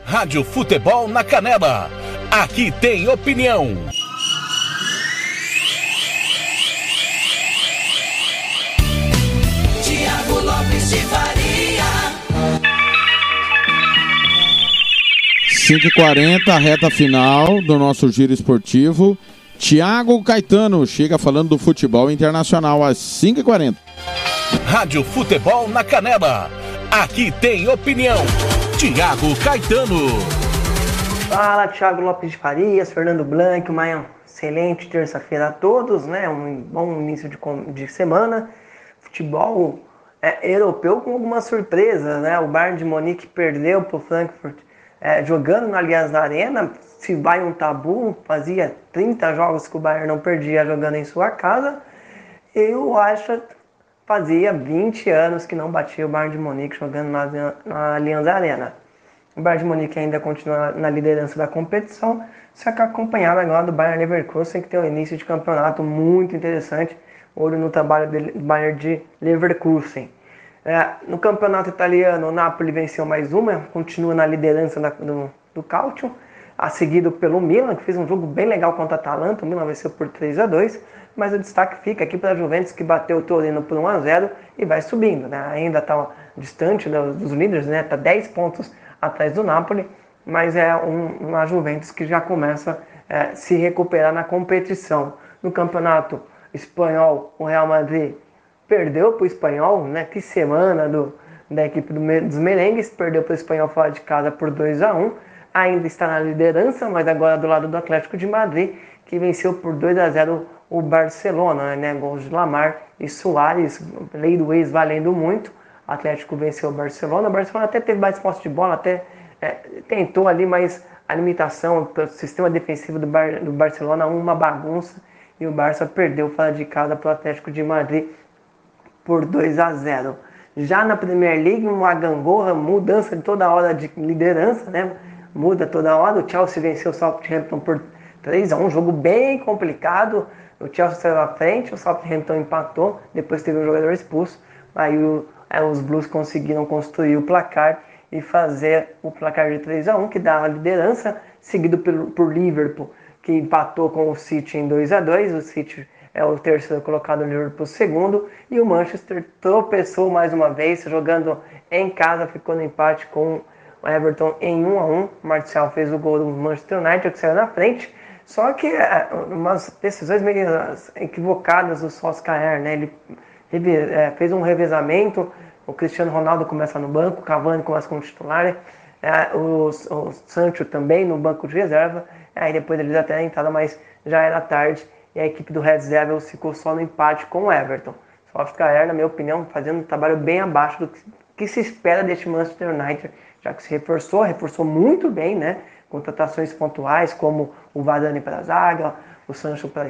Rádio Futebol na Canela, aqui tem opinião. Tiago Lopes de Faria. 5h40, reta final do nosso giro esportivo. Tiago Caetano chega falando do futebol internacional às 5h40. Rádio Futebol na Canela, aqui tem opinião. Tiago Caetano. Fala, Thiago Lopes de Farias, Fernando Blanc, uma excelente terça-feira a todos, né? Um bom início de, de semana. Futebol é, europeu com algumas surpresas, né? O Bayern de Munique perdeu para o Frankfurt é, jogando no Allianz Arena. Se vai um tabu, fazia 30 jogos que o Bayern não perdia jogando em sua casa. Eu acho fazia 20 anos que não batia o Bayern de Munique jogando na, na Allianz Arena. O Bayern de Munique ainda continua na liderança da competição, só que acompanhado agora do Bayern Leverkusen, que tem um início de campeonato muito interessante. Olho no trabalho do Bayern de Leverkusen. É, no campeonato italiano, o Napoli venceu mais uma, continua na liderança da- do, do Calcio, a seguido pelo Milan, que fez um jogo bem legal contra a Atalanta. O Milan venceu por 3 a 2 mas o destaque fica aqui para a Juventus, que bateu o Torino por 1 a 0 e vai subindo. Né? Ainda está distante dos, líderes, está né? Tá 10 pontos atrás do Napoli, mas é um- uma Juventus que já começa a se recuperar na competição. No campeonato espanhol, o Real Madrid perdeu para o espanhol, né? Que semana do, da equipe do dos merengues, perdeu para o espanhol fora de casa por 2 a 1 ainda está na liderança, mas agora do lado do Atlético de Madrid, que venceu por 2 a 0 o Barcelona, né? Gols de Lamar e Soares, lei do ex valendo muito. O Atlético venceu o Barcelona. O Barcelona até teve mais posse de bola, até é, tentou ali, mas a limitação, o sistema defensivo do, Bar- do Barcelona, uma bagunça. E o Barça perdeu fora de casa para o Atlético de Madrid por 2 a 0. Já na Premier League, uma gangorra, mudança de toda hora de liderança, né? Muda toda hora. O Chelsea venceu o Southampton por 3 a 1, jogo bem complicado. O Chelsea saiu à frente, o Southampton empatou, depois teve um jogador expulso. Aí o- aí os Blues conseguiram construir o placar e fazer o placar de 3 a 1, que dá a liderança, seguido pelo, por Liverpool, que empatou com o City em 2 a 2. O City é o terceiro colocado, o Liverpool segundo, e o Manchester tropeçou mais uma vez, jogando em casa, ficou no empate com o Everton em 1 a 1. O Martial fez o gol do Manchester United, que saiu na frente. Só que é, umas decisões meio equivocadas do Solskjaer, né? Ele é, fez um revezamento, o Cristiano Ronaldo começa no banco, o Cavani começa como titular, é, o, o Sancho também no banco de reserva, aí depois eles até entraram, mas já era tarde e a equipe do Red Devils ficou só no empate com o Everton. Solskjaer, na minha opinião, fazendo um trabalho bem abaixo do que, que se espera deste Manchester United, já que se reforçou, reforçou muito bem, né? Contratações pontuais, como o Varane para a zaga, o Sancho para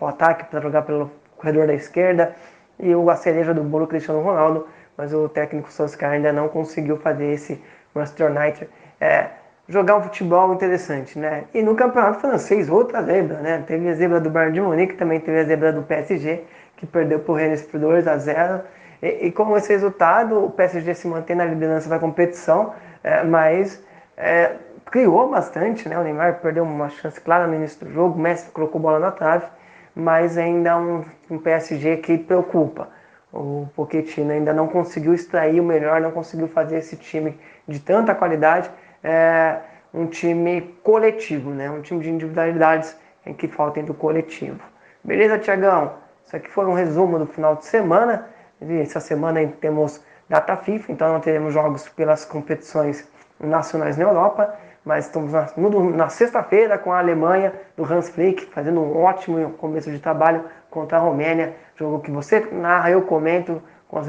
o ataque, para jogar pelo corredor da esquerda, e o a cereja do bolo Cristiano Ronaldo, mas o técnico Solskjaer ainda não conseguiu fazer esse Manchester United é, jogar um futebol interessante, né? E no campeonato francês, outra zebra, né? Teve a zebra do Bayern de Munique, também teve a zebra do PSG, que perdeu por Rennes por 2 a 0 e, e com esse resultado, o PSG se mantém na liderança da competição, é, mas é, criou bastante, né? O Neymar perdeu uma chance clara no início do jogo, o Messi colocou bola na trave, mas ainda um, um PSG que preocupa. O Pochettino ainda não conseguiu extrair o melhor, não conseguiu fazer esse time de tanta qualidade, é, um time coletivo, né? um time de individualidades em que faltem do coletivo. Beleza, Tiagão? Isso aqui foi um resumo do final de semana. Essa semana temos data FIFA, então não teremos jogos pelas competições nacionais na Europa, mas estamos na, na sexta-feira com a Alemanha do Hans Flick, fazendo um ótimo começo de trabalho contra a Romênia, jogo que você narra, eu comento com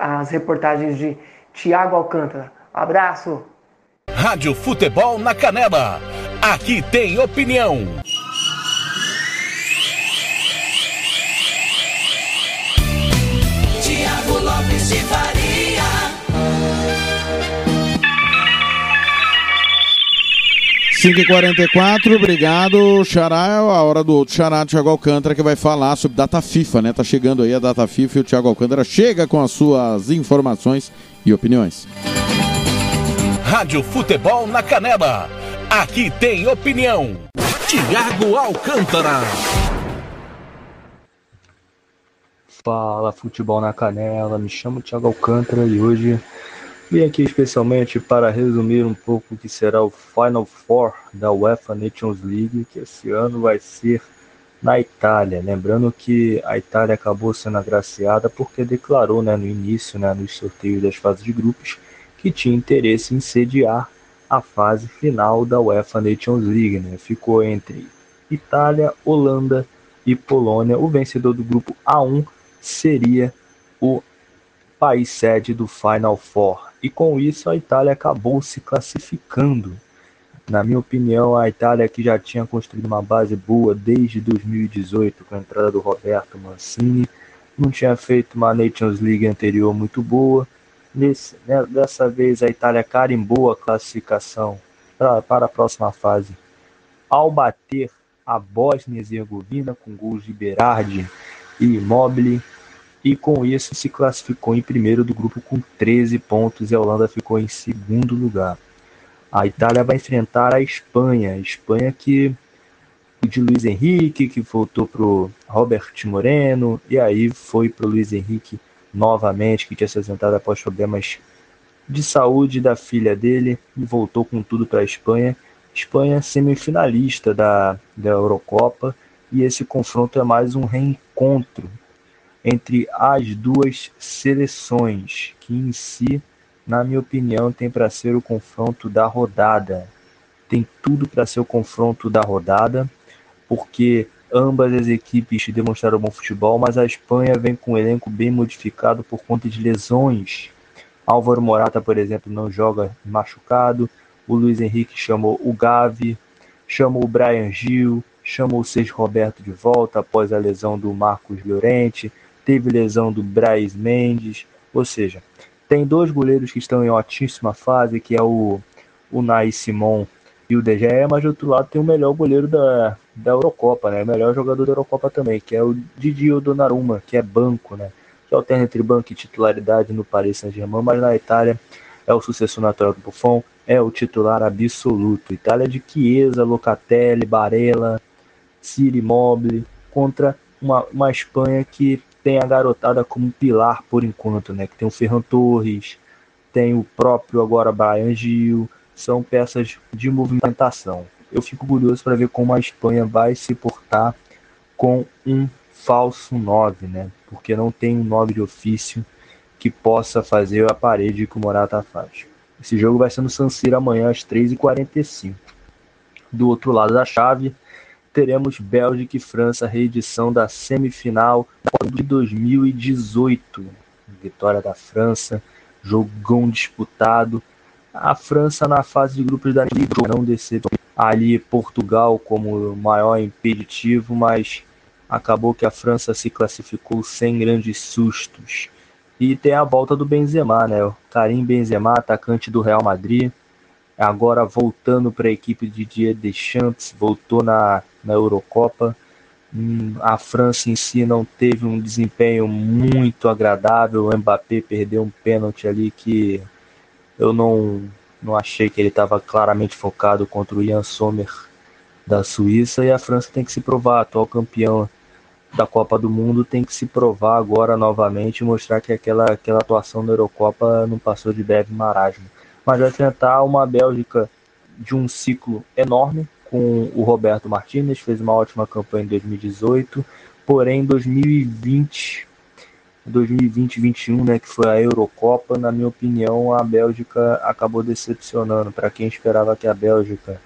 as reportagens de Tiago Alcântara. Abraço! Rádio Futebol na Canela. Aqui tem opinião. Tiago Lopes de Faria. Cinco e quarenta e quatro, obrigado, Xará. É a hora do outro Xará, Thiago Alcântara, que vai falar sobre data FIFA, né? Tá chegando aí a data FIFA e o Thiago Alcântara chega com as suas informações e opiniões. Rádio Futebol na Canela. Aqui tem opinião. Tiago Alcântara. Fala Futebol na Canela, me chamo Thiago Alcântara e hoje vim aqui especialmente para resumir um pouco o que será o Final Four da UEFA Nations League, que esse ano vai ser na Itália. Lembrando que a Itália acabou sendo agraciada porque declarou né, no início, né, nos sorteios das fases de grupos, que tinha interesse em sediar a fase final da UEFA Nations League. Né? Ficou entre Itália, Holanda e Polônia. O vencedor do grupo A1 seria o país sede do Final Four. E com isso a Itália acabou se classificando. Na minha opinião, a Itália que já tinha construído uma base boa desde 2018 com a entrada do Roberto Mancini, não tinha feito uma Nations League anterior muito boa. Nesse, né, dessa vez a Itália carimbou a classificação pra, para a próxima fase ao bater a Bósnia e Herzegovina com gols de Berardi e Immobile e com isso se classificou em primeiro do grupo com 13 pontos e a Holanda ficou em segundo lugar. A Itália vai enfrentar a Espanha, a Espanha que de Luiz Henrique, que voltou para o Robert Moreno, e aí foi para o Luiz Henrique novamente, que tinha se apresentado após problemas de saúde da filha dele, e voltou com tudo para a Espanha. Espanha semifinalista da, da Eurocopa, e esse confronto é mais um reencontro entre as duas seleções, que em si, na minha opinião, tem para ser o confronto da rodada. Tem tudo para ser o confronto da rodada, porque ambas as equipes demonstraram bom futebol, mas a Espanha vem com um elenco bem modificado por conta de lesões. Álvaro Morata, por exemplo, não joga machucado. O Luiz Henrique chamou o Gavi, chamou o Brian Gil, chamou o Seixas Roberto de volta após a lesão do Marcos Llorente teve lesão do Braz Mendes, ou seja, tem dois goleiros que estão em altíssima fase, que é o, o Nai Simon e o De Gea, mas do outro lado tem o melhor goleiro da, da Eurocopa, né? O melhor jogador da Eurocopa também, que é o Didio Donnarumma, que é banco, né? Que alterna entre banco e titularidade no Paris Saint-Germain, mas na Itália é o sucessor natural do Buffon, é o titular absoluto. Itália de Chiesa, Locatelli, Barella, Ciri Mobile, contra uma, uma Espanha que tem a garotada como pilar por enquanto, né? Que tem o Ferran Torres, tem o próprio agora Brian Gil, são peças de movimentação. Eu fico curioso para ver como a Espanha vai se portar com um falso 9, né? Porque não tem um 9 de ofício que possa fazer a parede que o Morata faz. Esse jogo vai ser no San Siro amanhã às 3h45. Do outro lado da chave, teremos Bélgica e França, reedição da semifinal de 2018. Vitória da França, jogão disputado. A França na fase de grupos da Liga não desceu ali Portugal como maior impeditivo, mas acabou que a França se classificou sem grandes sustos. E tem a volta do Benzema, né? O Karim Benzema, atacante do Real Madrid, agora voltando para a equipe de Didier Deschamps, voltou na, na Eurocopa. Hum, a França em si não teve um desempenho muito agradável. O Mbappé perdeu um pênalti ali que eu não, não achei que ele estava claramente focado contra o Ian Sommer da Suíça. E a França tem que se provar, atual campeão da Copa do Mundo tem que se provar agora novamente e mostrar que aquela, aquela atuação da Eurocopa não passou de breve marasmo. Mas vai enfrentar uma Bélgica de um ciclo enorme, com o Roberto Martinez, fez uma ótima campanha em 2018, porém em 2020 2020-21, né, que foi a Eurocopa, na minha opinião, a Bélgica acabou decepcionando. Para quem esperava que a Bélgica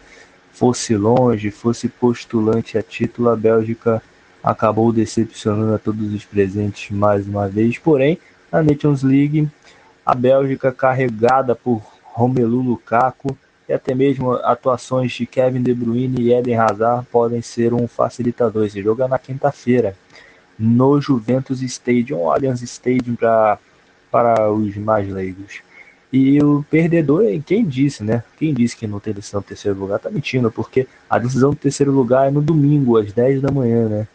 fosse longe, fosse postulante a título, a Bélgica acabou decepcionando a todos os presentes mais uma vez. Porém, na Nations League, a Bélgica carregada por Romelu Lukaku e até mesmo atuações de Kevin De Bruyne e Eden Hazard podem ser um facilitador. Esse jogo é na quinta-feira, no Juventus Stadium, Allianz Stadium para os mais leigos. E o perdedor é quem disse, né? Quem disse que não tem decisão do terceiro lugar tá mentindo, porque a decisão do terceiro lugar é no domingo, às 10 da manhã, né?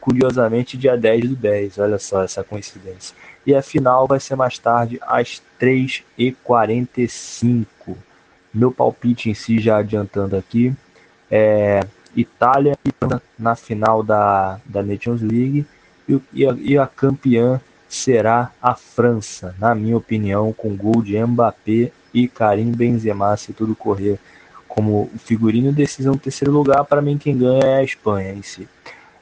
Curiosamente, dia 10 do 10, olha só essa coincidência. E a final vai ser mais tarde, às 3h45. Meu palpite em si, já adiantando aqui, é Itália na final da, da Nations League. E, a, e a campeã será a França, na minha opinião, com gol de Mbappé e Karim Benzema, se tudo correr como figurino decisão terceiro lugar, para mim quem ganha é a Espanha em si.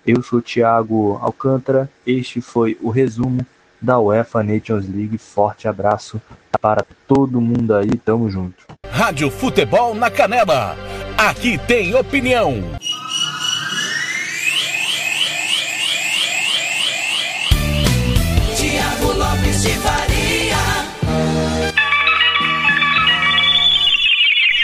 Eu sou Thiago Alcântara, este foi o resumo da UEFA Nations League. Forte abraço para todo mundo aí, tamo junto. Rádio Futebol na Canela. Aqui tem opinião. Tiago Lopes de Faria.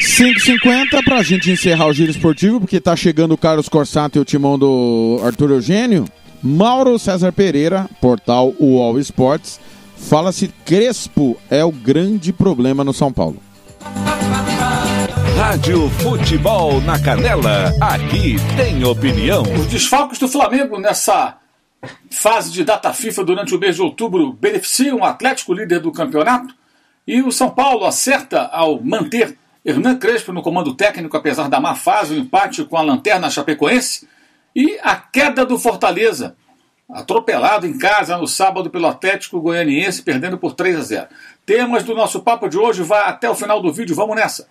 5h50 pra gente encerrar o giro esportivo, porque tá chegando o Carlos Corsato e o timão do Arthur Eugênio. Mauro César Pereira, portal UOL Esportes, fala se Crespo é o grande problema no São Paulo. Rádio Futebol na Canela. Aqui tem opinião. Os desfalques do Flamengo nessa fase de data FIFA durante o mês de outubro beneficiam o Atlético líder do campeonato e o São Paulo acerta ao manter Hernan Crespo no comando técnico, apesar da má fase, o empate com a lanterna chapecoense e a queda do Fortaleza, atropelado em casa no sábado pelo Atlético Goianiense, perdendo por 3 a 0. Temas do nosso papo de hoje, vá até o final do vídeo, vamos nessa.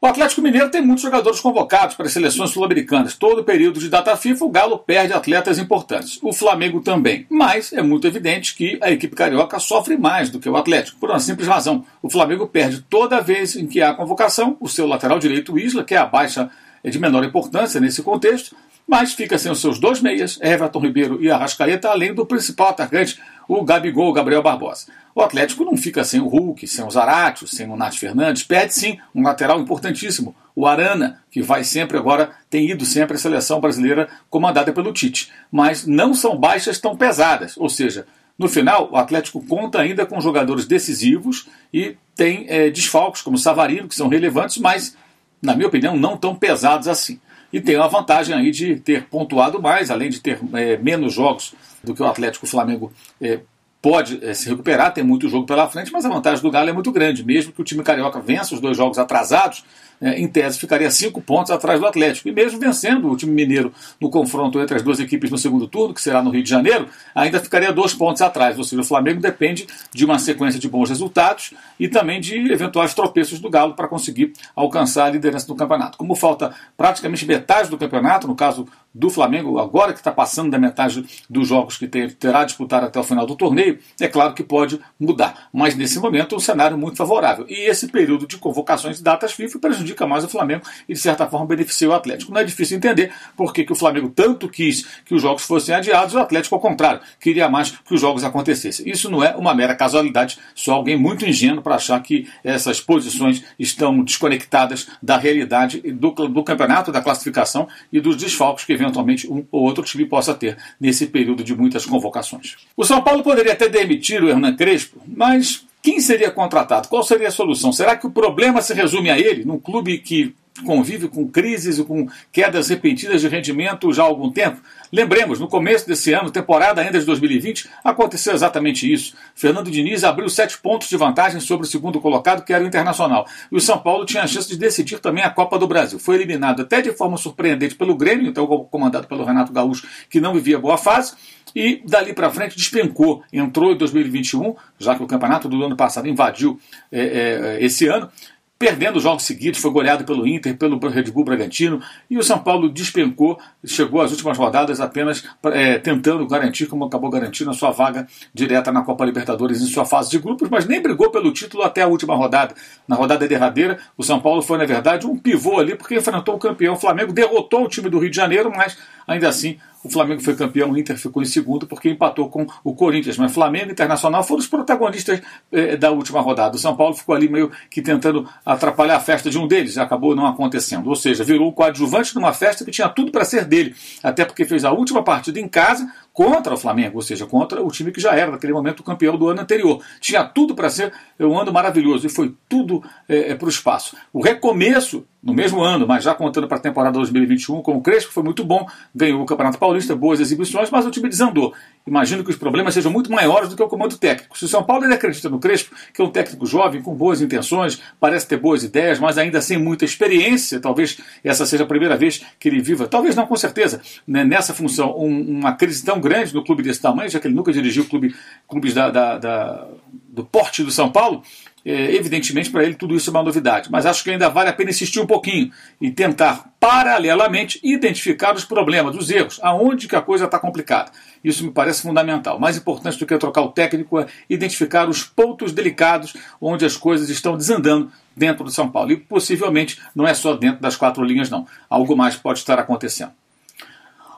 O Atlético Mineiro tem muitos jogadores convocados para as seleções sul-americanas. Todo período de data FIFA, o Galo perde atletas importantes. O Flamengo também. Mas é muito evidente que a equipe carioca sofre mais do que o Atlético, por uma simples razão. O Flamengo perde toda vez em que há convocação o seu lateral direito, Isla, que é a baixa de menor importância nesse contexto, mas fica sem os seus dois meias, Everton Ribeiro e Arrascaeta, além do principal atacante, o Gabigol, Gabriel Barbosa. O Atlético não fica sem o Hulk, sem o Zarate, sem o Nath Fernandes, perde sim um lateral importantíssimo, o Arana, que vai sempre agora, tem ido sempre à seleção brasileira comandada pelo Tite. Mas não são baixas tão pesadas, ou seja, no final, o Atlético conta ainda com jogadores decisivos e tem é, desfalques, como Savarino, que são relevantes, mas, na minha opinião, não tão pesados assim. E tem a vantagem aí de ter pontuado mais, além de ter é, menos jogos do que o Atlético Flamengo é, pode é, se recuperar, tem muito jogo pela frente, mas a vantagem do Galo é muito grande. Mesmo que o time carioca vença os dois jogos atrasados, é, em tese ficaria cinco pontos atrás do Atlético. E mesmo vencendo o time mineiro no confronto entre as duas equipes no segundo turno, que será no Rio de Janeiro, ainda ficaria dois pontos atrás. Ou seja, o Flamengo depende de uma sequência de bons resultados e também de eventuais tropeços do Galo para conseguir alcançar a liderança do campeonato. Como falta praticamente metade do campeonato, no caso do Flamengo, agora que está passando da metade dos jogos que ter, terá disputado até o final do torneio, é claro que pode mudar. Mas nesse momento é um cenário muito favorável. E esse período de convocações de datas FIFA prejudica mais o Flamengo e, de certa forma, beneficia o Atlético. Não é difícil entender por que, que o Flamengo tanto quis que os jogos fossem adiados o Atlético, ao contrário, queria mais que os jogos acontecessem. Isso não é uma mera casualidade, só alguém muito ingênuo para achar que essas posições estão desconectadas da realidade do, do campeonato, da classificação e dos desfalques que eventualmente um ou outro time possa ter nesse período de muitas convocações. O São Paulo poderia até demitir o Hernan Crespo, mas quem seria contratado? Qual seria a solução? Será que o problema se resume a ele, num clube que convive com crises e com quedas repentinas de rendimento já há algum tempo? Lembremos, no começo desse ano, temporada ainda de 2020, aconteceu exatamente isso. Fernando Diniz abriu sete pontos de vantagem sobre o segundo colocado, que era o Internacional. E o São Paulo tinha a chance de decidir também a Copa do Brasil. Foi eliminado até de forma surpreendente pelo Grêmio, então comandado pelo Renato Gaúcho, que não vivia boa fase e dali para frente despencou. Entrou em 2021, já que o campeonato do ano passado invadiu é, é, esse ano, perdendo jogos seguidos, foi goleado pelo Inter, pelo Red Bull Bragantino, e o São Paulo despencou, chegou às últimas rodadas apenas é, tentando garantir, como acabou garantindo, a sua vaga direta na Copa Libertadores em sua fase de grupos, mas nem brigou pelo título até a última rodada. Na rodada derradeira, o São Paulo foi, na verdade, um pivô ali, porque enfrentou o campeão o Flamengo, derrotou o time do Rio de Janeiro, mas ainda assim o Flamengo foi campeão, o Inter ficou em segundo porque empatou com o Corinthians. Mas Flamengo e Internacional foram os protagonistas eh, da última rodada. O São Paulo ficou ali meio que tentando atrapalhar a festa de um deles, acabou não acontecendo. Ou seja, virou o coadjuvante numa festa que tinha tudo para ser dele. Até porque fez a última partida em casa contra o Flamengo, ou seja, contra o time que já era naquele momento o campeão do ano anterior. Tinha tudo para ser um ano maravilhoso e foi tudo é, para o espaço. O recomeço no mesmo ano, mas já contando para a temporada 2021, com o Crespo foi muito bom, ganhou o Campeonato Paulista, boas exibições, mas o time desandou. Imagino que os problemas sejam muito maiores do que o comando técnico. Se o São Paulo ele acredita no Crespo, que é um técnico jovem, com boas intenções, parece ter boas ideias, mas ainda sem muita experiência, talvez essa seja a primeira vez que ele viva, talvez não com certeza, né, nessa função, um, uma crise tão grande no clube desse tamanho, já que ele nunca dirigiu clube, clubes da, da, da, do porte do São Paulo, é, evidentemente para ele tudo isso é uma novidade. Mas acho que ainda vale a pena insistir um pouquinho e tentar, paralelamente, identificar os problemas, os erros, aonde que a coisa está complicada. Isso me parece fundamental. Mais importante do que trocar o técnico é identificar os pontos delicados onde as coisas estão desandando dentro do São Paulo. E possivelmente não é só dentro das quatro linhas, não. Algo mais pode estar acontecendo.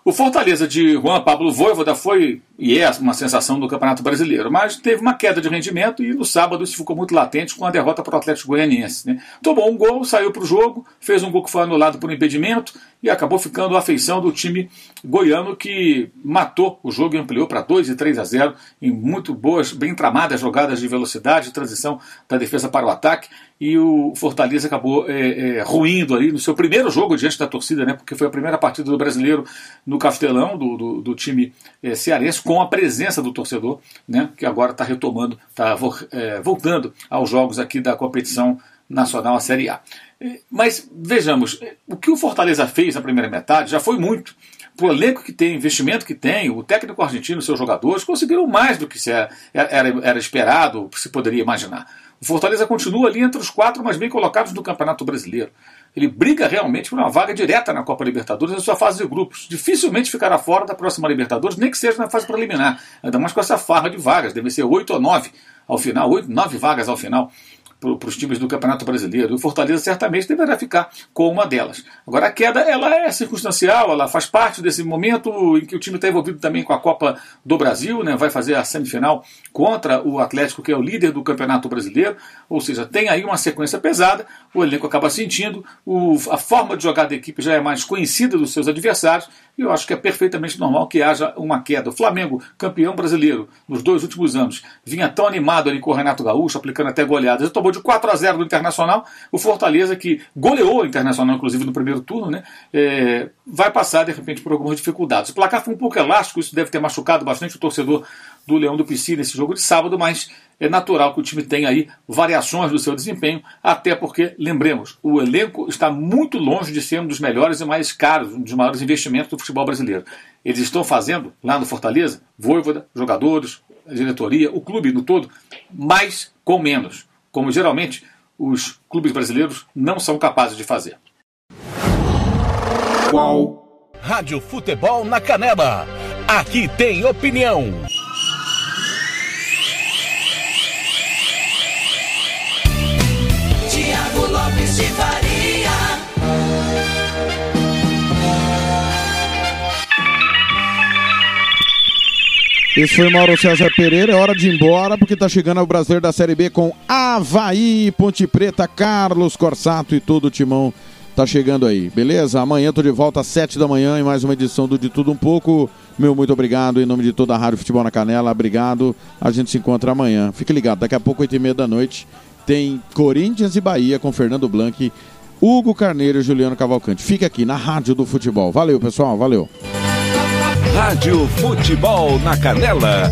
O Fortaleza de Juan Pablo Voivoda foi e é uma sensação do Campeonato Brasileiro, mas teve uma queda de rendimento e no sábado isso ficou muito latente com a derrota para o Atlético Goianiense. Né? Tomou um gol, saiu para o jogo, fez um gol que foi anulado por impedimento e acabou ficando a feição do time goiano que matou o jogo e ampliou para 2 e 3 a 0 em muito boas, bem tramadas jogadas de velocidade, transição da defesa para o ataque e o Fortaleza acabou é, é, ruindo ali no seu primeiro jogo diante da torcida, né, porque foi a primeira partida do brasileiro no Castelão, do, do, do time é, cearense, com a presença do torcedor, né, que agora está retomando, está é, voltando aos jogos aqui da competição nacional, a Série A. Mas vejamos, o que o Fortaleza fez na primeira metade já foi muito. O elenco que tem, investimento que tem, o técnico argentino seus jogadores conseguiram mais do que era, era, era esperado, se poderia imaginar. O Fortaleza continua ali entre os quatro mais bem colocados do Campeonato Brasileiro. Ele briga realmente por uma vaga direta na Copa Libertadores na sua fase de grupos. Dificilmente ficará fora da próxima Libertadores, nem que seja na fase preliminar. Ainda mais com essa farra de vagas, deve ser oito ou nove ao final, oito, nove vagas ao final para os times do Campeonato Brasileiro. O Fortaleza certamente deverá ficar com uma delas. Agora a queda ela é circunstancial, ela faz parte desse momento em que o time está envolvido também com a Copa do Brasil, né? vai fazer a semifinal contra o Atlético, que é o líder do Campeonato Brasileiro, ou seja, tem aí uma sequência pesada, o elenco acaba sentindo, o, a forma de jogar da equipe já é mais conhecida dos seus adversários, e eu acho que é perfeitamente normal que haja uma queda. O Flamengo, campeão brasileiro nos dois últimos anos, vinha tão animado ali com o Renato Gaúcho, aplicando até goleadas. Ele tomou de 4 a 0 do Internacional. O Fortaleza, que goleou o Internacional, inclusive, no primeiro turno, né, é, vai passar, de repente, por algumas dificuldades. O placar foi um pouco elástico, isso deve ter machucado bastante o torcedor do Leão do Pici nesse jogo de sábado, mas é natural que o time tenha aí variações do seu desempenho, até porque, lembremos, o elenco está muito longe de ser um dos melhores e mais caros, um dos maiores investimentos do futebol brasileiro. Eles estão fazendo, lá no Fortaleza, Voivoda, jogadores, diretoria, o clube no todo, mais com menos, como geralmente os clubes brasileiros não são capazes de fazer. Qual? Rádio Futebol na Canela. Aqui tem opinião. Lopes de Faria. Esse foi Mauro César Pereira. É hora de ir embora porque tá chegando o brasileiro da Série B com Havaí, Ponte Preta, Carlos Corsato e todo o timão tá chegando aí, beleza? Amanhã tô de volta às 7 da manhã em mais uma edição do De Tudo Um Pouco. Meu muito obrigado em nome de toda a Rádio Futebol na Canela. Obrigado. A gente se encontra amanhã. Fique ligado, daqui a pouco, 8 e meia da noite, tem Corinthians e Bahia com Fernando Blanc Hugo Carneiro e Juliano Cavalcante. Fique aqui na Rádio do Futebol. Valeu, pessoal. Valeu. Rádio Futebol na Canela